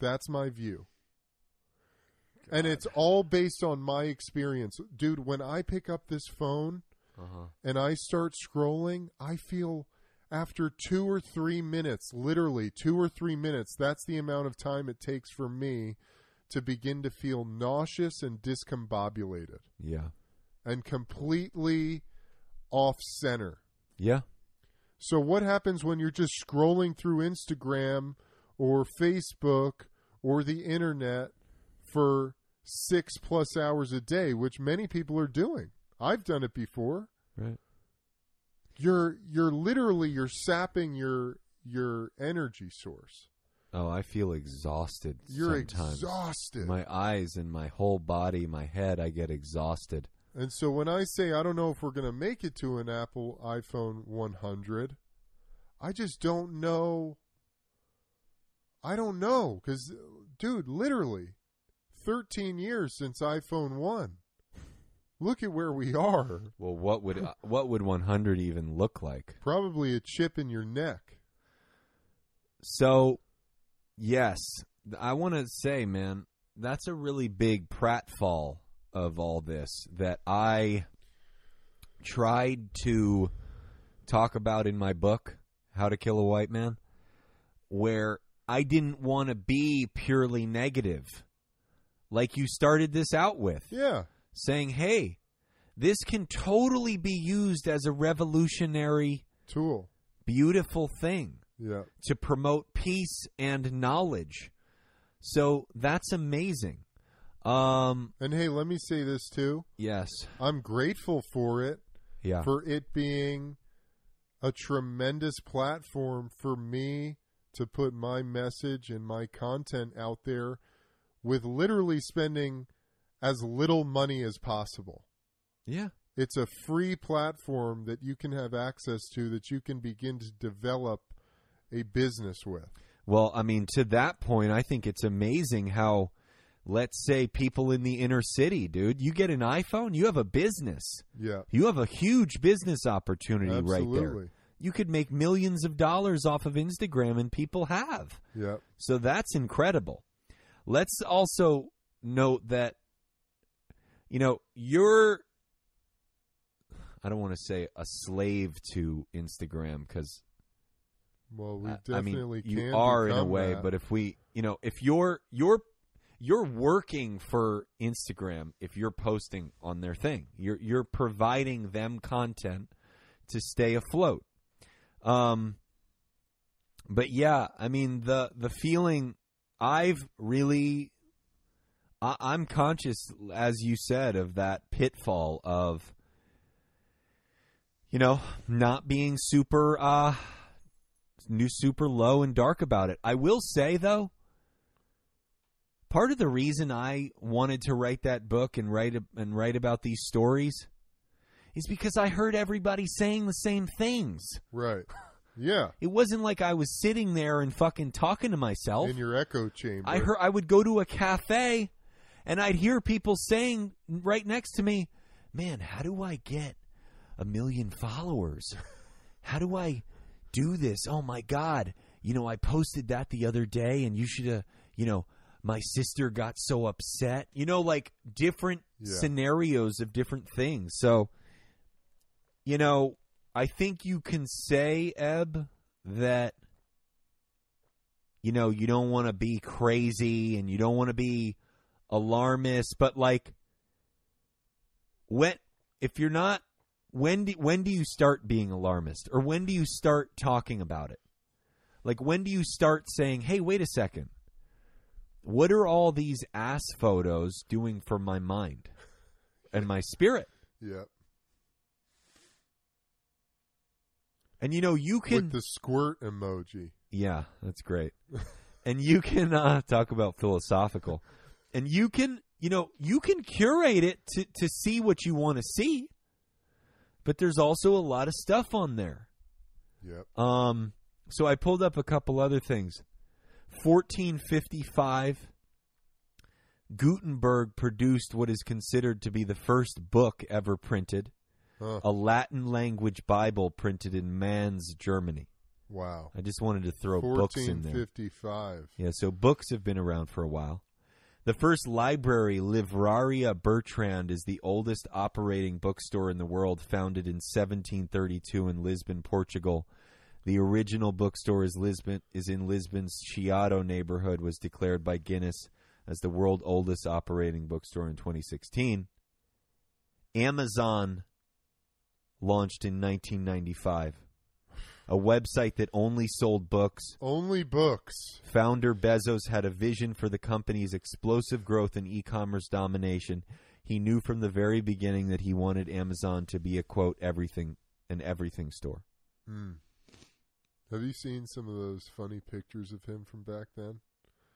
That's my view. And it's all based on my experience. Dude, when I pick up this phone, Uh-huh. and I start scrolling, I feel after two or three minutes, literally two or three minutes, that's the amount of time it takes for me to begin to feel nauseous and discombobulated Yeah. and completely off center. Yeah. So, what happens when you're just scrolling through Instagram or Facebook or the internet for six plus hours a day, which many people are doing? I've done it before. Right. You're you're literally you're sapping your your energy source. Oh, I feel exhausted You're sometimes. exhausted. My eyes and my whole body, my head, I get exhausted. And so when I say I don't know if we're going to make it to an Apple iPhone 100, I just don't know. I don't know because, dude, literally 13 years since iPhone 1. Look at where we are. Well, what would uh, what would 100 even look like? Probably a chip in your neck. So, yes, I want to say, man, that's a really big pratfall of all this that I tried to talk about in my book, How to Kill a White Man, where I didn't want to be purely negative. Like you started this out with, Yeah. saying, hey, this can totally be used as a revolutionary, Tool. beautiful thing Yeah. to promote peace and knowledge. So that's amazing. Um, And hey, let me say this too. yes. I'm grateful for it, Yeah. for it being a tremendous platform for me to put my message and my content out there with literally spending as little money as possible. yeah. It's a free platform that you can have access to that you can begin to develop a business with. Well, I mean, to that point, I think it's amazing how, let's say, people in the inner city, dude, you get an iPhone, you have a business. Yeah. You have a huge business opportunity right there. Absolutely. You could make millions of dollars off of Instagram, and people have. Yeah. So that's incredible. Let's also note that, you know, you're, I don't want to say a slave to Instagram because Well, we I- definitely I mean, you are in a way, that. but if we, you know, if you're you're you're working for Instagram, if you're posting on their thing, you're you're providing them content to stay afloat. Um, but yeah, I mean the the feeling I've really. I, I'm conscious, as you said, of that pitfall of, you know, not being super uh, new super low and dark about it. I will say though, part of the reason I wanted to write that book and write and write about these stories is because I heard everybody saying the same things. right. Yeah. It wasn't like I was sitting there and fucking talking to myself. In your echo chamber. I heard I would go to a cafe and I'd hear people saying right next to me, "Man, how do I get a million followers? How do I do this? Oh my god. You know, I posted that the other day and you should have, you know, my sister got so upset. You know, like different Yeah. scenarios of different things. So, you know, I think you can say, Eb, that you know, you don't want to be crazy and you don't want to be alarmist, but like when if you're not when do when do you start being alarmist or when do you start talking about it? Like when do you start saying, "Hey, wait a second. What are all these ass photos doing for my mind and my spirit?" Yeah. And you know, you can With the squirt emoji. Yeah, that's great. and you can uh, talk about philosophical, and you can, you know, you can curate it to to see what you want to see. But there's also a lot of stuff on there. Yep. Um, so I pulled up a couple other things. 1455, Gutenberg produced what is considered to be the first book ever printed, Huh. a Latin language Bible printed in Mainz, Germany. Wow. I just wanted to throw books in there. 1455. Yeah, so books have been around for a while. The first library, Livraria Bertrand, is the oldest operating bookstore in the world, founded in 1732 in Lisbon, Portugal. The original bookstore is Lisbon is in Lisbon's Chiado neighborhood. Was declared by Guinness as the world oldest operating bookstore in 2016. Amazon launched in 1995, a website that only sold books Only books. Founder Bezos had a vision for the company's explosive growth and e commerce domination. He knew from the very beginning that he wanted Amazon to be a quote, everything, an everything store. Hmm. Have you seen some of those funny pictures of him from back then?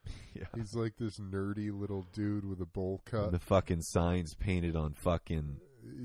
Yeah. He's like this nerdy little dude with a bowl cut. The fucking signs painted on fucking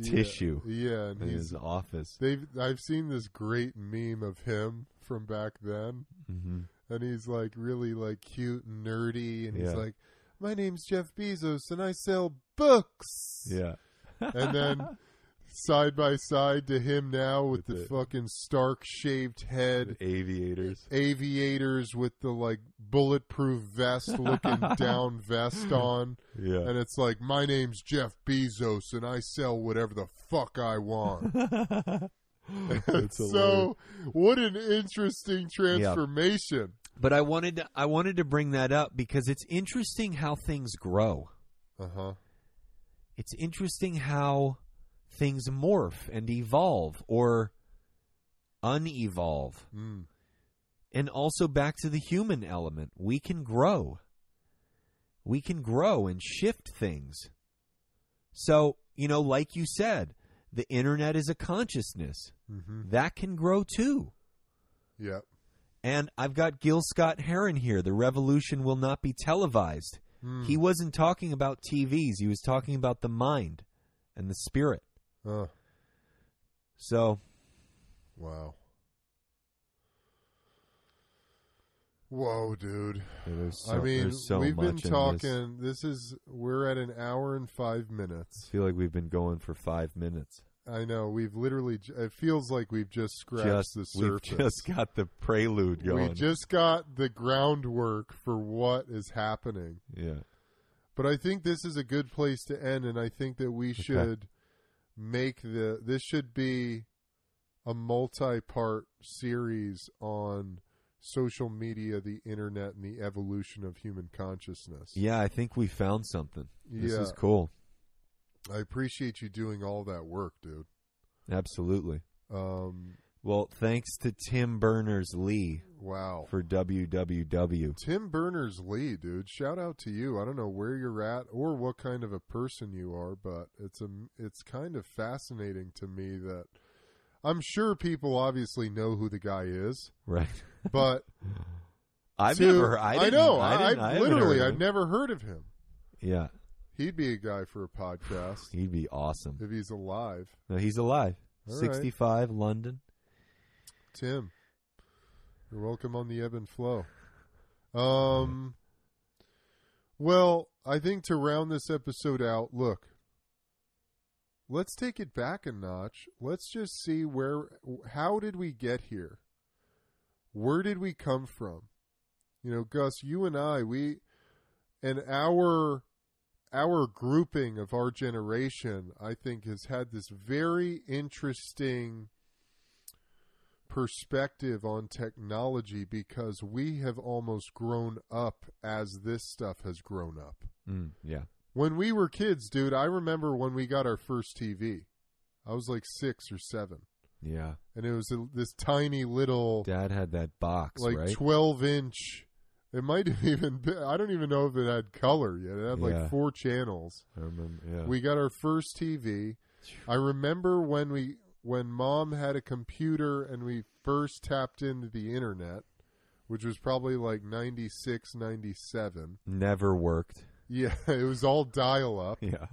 tissue Yeah, and in his office. they've I've seen this great meme of him from back then, hmm and he's like really like cute and nerdy, and he's like, "My name's Jeff Bezos, and I sell books." Yeah. and then side by side to him now with, With the, the- fucking stark shaved head, Aviators. aviators with the like bulletproof vest looking down vest on. Yeah. And it's like, my name's Jeff Bezos and I sell whatever the fuck I want. So, what an interesting transformation. But I wanted to, I wanted to bring that up because it's interesting how things grow. Uh huh. It's interesting how things morph and evolve or unevolve. Mm. And also back to the human element. We can grow. We can grow and shift things. So, you know, like you said, the internet is a consciousness. hmm That can grow too. Yeah. And I've got Gil Scott Heron here. The revolution will not be televised. Mm. He wasn't talking about TVs. He was talking about the mind and the spirit. Uh, So, wow. Whoa, dude. so, I mean, so we've been in this. talking. This. is we're at an hour and five minutes. I feel like we've been going for five minutes. I know we've literally. It feels like we've just scratched Just the surface. we've just got the prelude going. we just got the groundwork for what is happening. yeah. But I think this is a good place to end, and I think that we should make the. This should be a multi-part series on social media, the internet, and the evolution of human consciousness. Yeah, I think we found something. This Yeah. is cool. I appreciate you doing all that work, dude. Absolutely. Um, Well, thanks to Tim Berners Lee wow. for WWW. Tim Berners Lee, dude. Shout out to you. I don't know where you're at or what kind of a person you are, but it's a it's kind of fascinating to me that I'm sure people obviously know who the guy is, Right. but I've to- never. I, didn't, know. I, I I've literally I've never heard of him. Yeah, He'd be a guy for a podcast he'd be awesome. if he's alive. No, he's alive. All right. Sixty-five, London. Tim, you're welcome on the ebb and flow. Um, well, I think to round this episode out, look, let's take it back a notch. Let's just see where, how did we get here? Where did we come from? You know, Gus, you and I, we, and our, our grouping of our generation, I think, has had this very interesting perspective on technology because we have almost grown up as this stuff has grown up. Mm, yeah. When we were kids, dude, I remember when we got our first TV. I was like six or seven, Yeah. and it was a, this tiny little, Dad had that box, like right? twelve inch. It might have even been. I don't even know if it had color yet. It had Yeah. like four channels. I remember. Yeah. We got our first TV. I remember when we when mom had a computer and we first tapped into the internet, which was probably like 96, 97. Never worked. Yeah, it was all dial up. Yeah.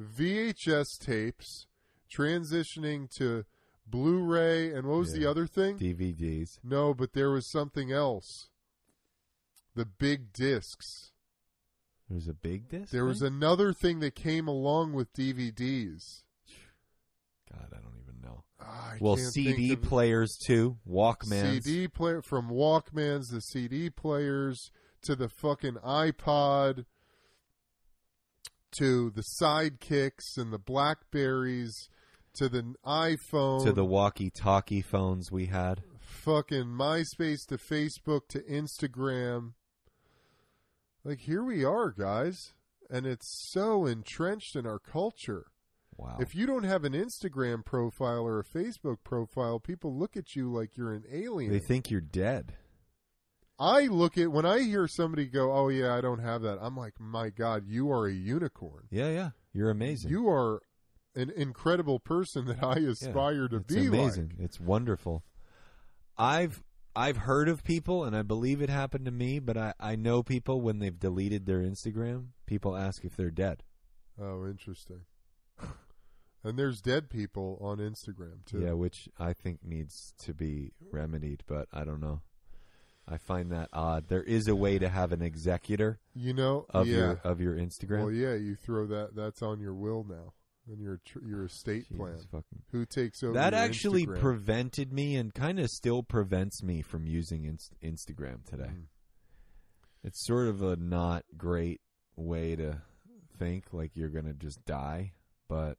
VHS tapes transitioning to Blu-ray and what was the other thing? DVDs. no, but there was something else. The big discs. There was a big disc. There was another thing that came along with DVDs. God, I don't I well, CD players too. Walkmans. CD player from Walkmans, the CD players to the fucking iPod to the sidekicks and the Blackberries to the iPhone to the walkie-talkie phones we had. fucking MySpace to Facebook to Instagram. Like here we are, guys, and it's so entrenched in our culture. Wow. If you don't have an Instagram profile or a Facebook profile, people look at you like you're an alien. they think you're dead. I look at when I hear somebody go, "Oh yeah, I don't have that." I'm like, "My God, you are a unicorn. Yeah, yeah. You're amazing. You are an incredible person that I Yeah, aspire to be amazing. like." It's wonderful. I've I've heard of people, and I believe it happened to me. But I I know people when they've deleted their Instagram. People ask if they're dead. Oh, interesting. And there's dead people on Instagram too. Yeah, which I think needs to be remedied, but I don't know. I find that odd. There is a way to have an executor You know, of yeah. your of your Instagram. Well, yeah, you throw that. That's on your will now. and your tr- your estate Jesus plan. fucking- Who takes over That actually Instagram? prevented me and kind of still prevents me from using inst- Instagram today. Mm. It's sort of a not great way to think like you're going to just die, but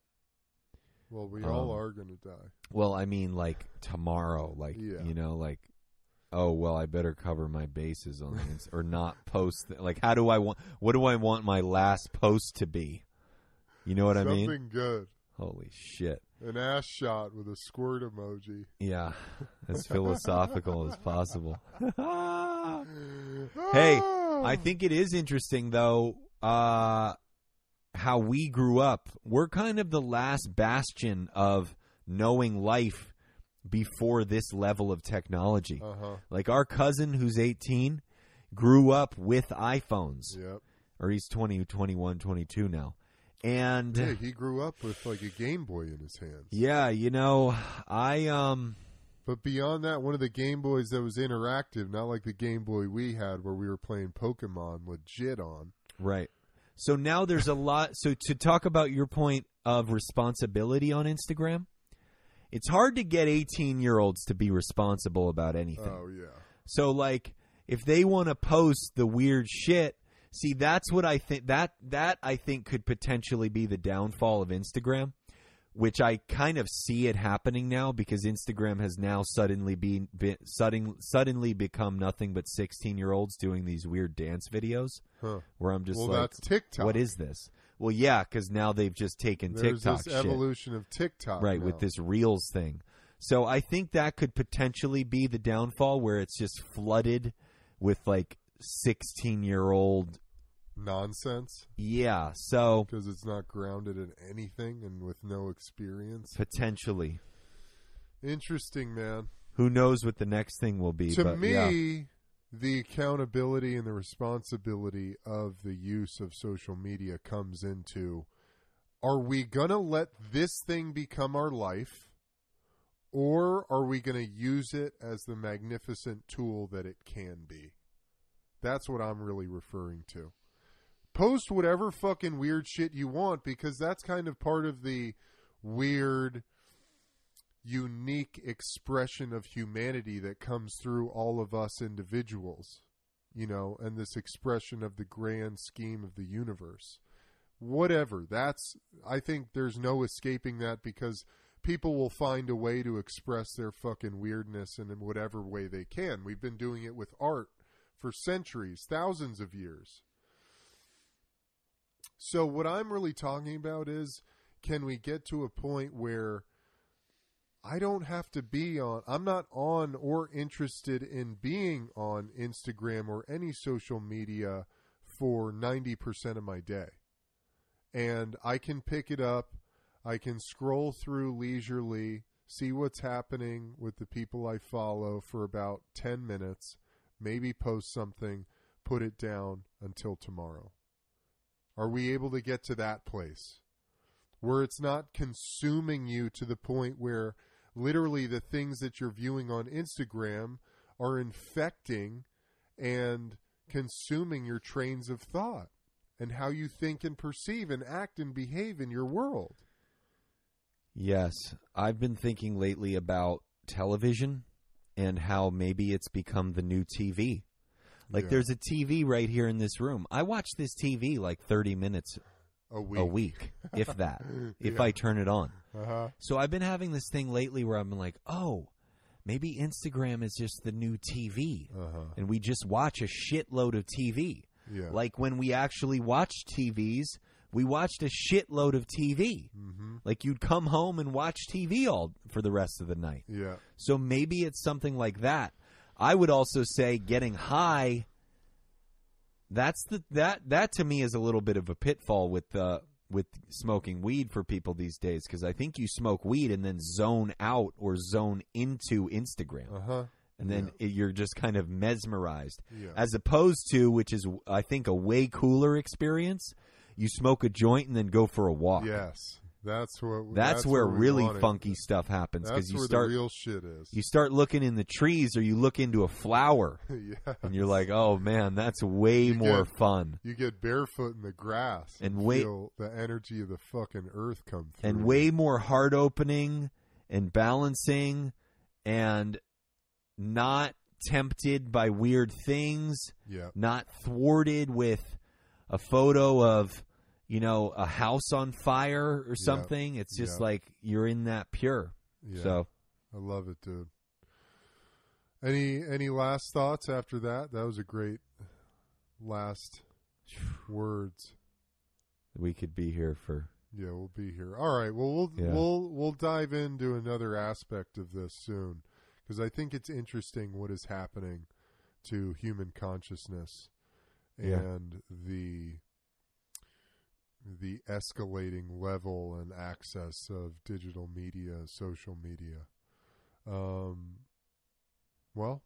Well, we all Um, are going to die. well, I mean like tomorrow, like Yeah. you know, like oh, well, I better cover my bases on the ins- or not post th- like how do I want what do I want my last post to be? You know what I mean? Something good. Holy shit. An ass shot with a squirt emoji. Yeah. As philosophical as possible. Hey, Ah! I think it is interesting though uh how we grew up. We're kind of the last bastion of knowing life before this level of technology. Uh huh. Like our cousin who's 18 grew up with iPhones Yep. or he's 20 21 22 now. And Yeah, he grew up with like a Game Boy in his hands. yeah, you know, I um But beyond that, one of the Game Boys that was interactive, not like the Game Boy we had where we were playing Pokemon legit on. Right. So now there's a lot. So to talk about your point of responsibility on Instagram, it's hard to get 18 year olds to be responsible about anything. Oh yeah. So like, if they want to post the weird shit, see that's what I think that that I think could potentially be the downfall of Instagram, which I kind of see it happening now because Instagram has now suddenly been, been sudden, suddenly become nothing but 16 year olds doing these weird dance videos Huh. where I'm just well, like, that's TikTok. what is this? Well, yeah, because now they've just taken There's TikTok this shit, evolution of TikTok, right, now. with this Reels thing. So I think that could potentially be the downfall, where it's just flooded with like sixteen year old. Nonsense Yeah, so because it's not grounded in anything and with no experience. potentially, Interesting, man. who knows what the next thing will be? to but me, yeah. the accountability and the responsibility of the use of social media comes into are we going to let this thing become our life or are we going to use it as the magnificent tool that it can be? That's what I'm really referring to. Post whatever fucking weird shit you want because that's kind of part of the weird unique expression of humanity that comes through all of us individuals, you know, and this expression of the grand scheme of the universe. Whatever. That's, I think there's no escaping that because people will find a way to express their fucking weirdness in whatever way they can. We've been doing it with art for centuries, thousands of years. So, what I'm really talking about is can we get to a point where I don't have to be on, I'm not on or interested in being on Instagram or any social media for 90% of my day. And I can pick it up, I can scroll through leisurely, see what's happening with the people I follow for about 10 minutes, maybe post something, put it down until tomorrow. Are we able to get to that place where it's not consuming you to the point where literally the things that you're viewing on Instagram are infecting and consuming your trains of thought and how you think and perceive and act and behave in your world? Yes, I've been thinking lately about television and how maybe it's become the new TV. Like Yeah. there's a TV right here in this room. I watch this TV like 30 minutes a week. a week, if that, if Yeah. I turn it on. Uh-huh. So I've been having this thing lately where I'm like, "Oh, maybe Instagram is just the new TV." Uh-huh. And we just watch a shitload of TV. Yeah. Like when we actually watched TVs, we watched a shitload of TV. mm-hmm. Like you'd come home and watch TV all for the rest of the night. Yeah. So maybe it's something like that. I would also say getting high. That's the that that to me is a little bit of a pitfall with uh, with smoking weed for people these days because I think you smoke weed and then zone out or zone into Instagram Uh-huh. and then it, you're just kind of mesmerized Yeah. as opposed to which is I think a way cooler experience. You smoke a joint and then go for a walk. yes. That's what. That's, where, we really funky stuff happens because you where start the real shit is. you start looking in the trees or you look into a flower yeah, and you're like, "Oh man, that's way You more get- fun." you get barefoot in the grass And and, wait- feel the energy of the fucking earth come through. and way more heart opening and balancing and not tempted by weird things, Yeah, not thwarted with a photo of, you know, a house on fire or something. It's just Yeah. like you're in that pure. yeah. So, I love it, dude. Any any last thoughts after that? That was a great last words. we could be here for Yeah, we'll be here. All right. Well, we'll Yeah. we'll we'll dive into another aspect of this soon because I think it's interesting what is happening to human consciousness Yeah. and the the escalating level and access of digital media, social media. Um, well,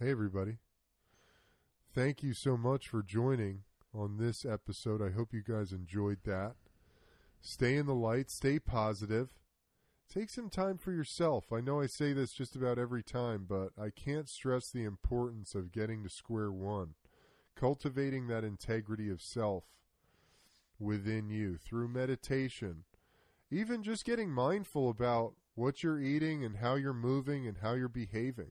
hey everybody. Thank you so much for joining on this episode. I hope you guys enjoyed that. Stay in the light, stay positive. Take some time for yourself. I know I say this just about every time, but I can't stress the importance of getting to square one, cultivating that integrity of self within you through meditation, even just getting mindful about what you're eating and how you're moving and how you're behaving.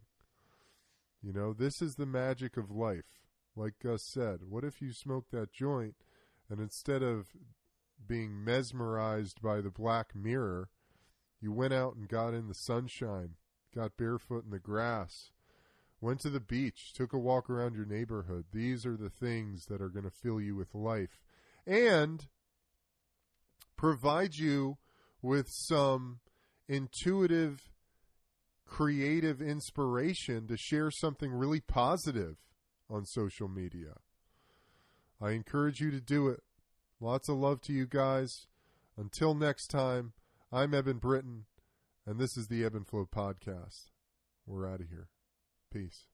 You know, this is the magic of life. Like Gus said, what if you smoked that joint and instead of being mesmerized by the black mirror, you went out and got in the sunshine, got barefoot in the grass, went to the beach, took a walk around your neighborhood. These are the things that are going to fill you with life and provide you with some intuitive, creative inspiration to share something really positive on social media. I encourage you to do it. Lots of love to you guys. Until next time, I'm Eben Britton, and this is the Ebb and Flow Podcast. We're out of here. Peace.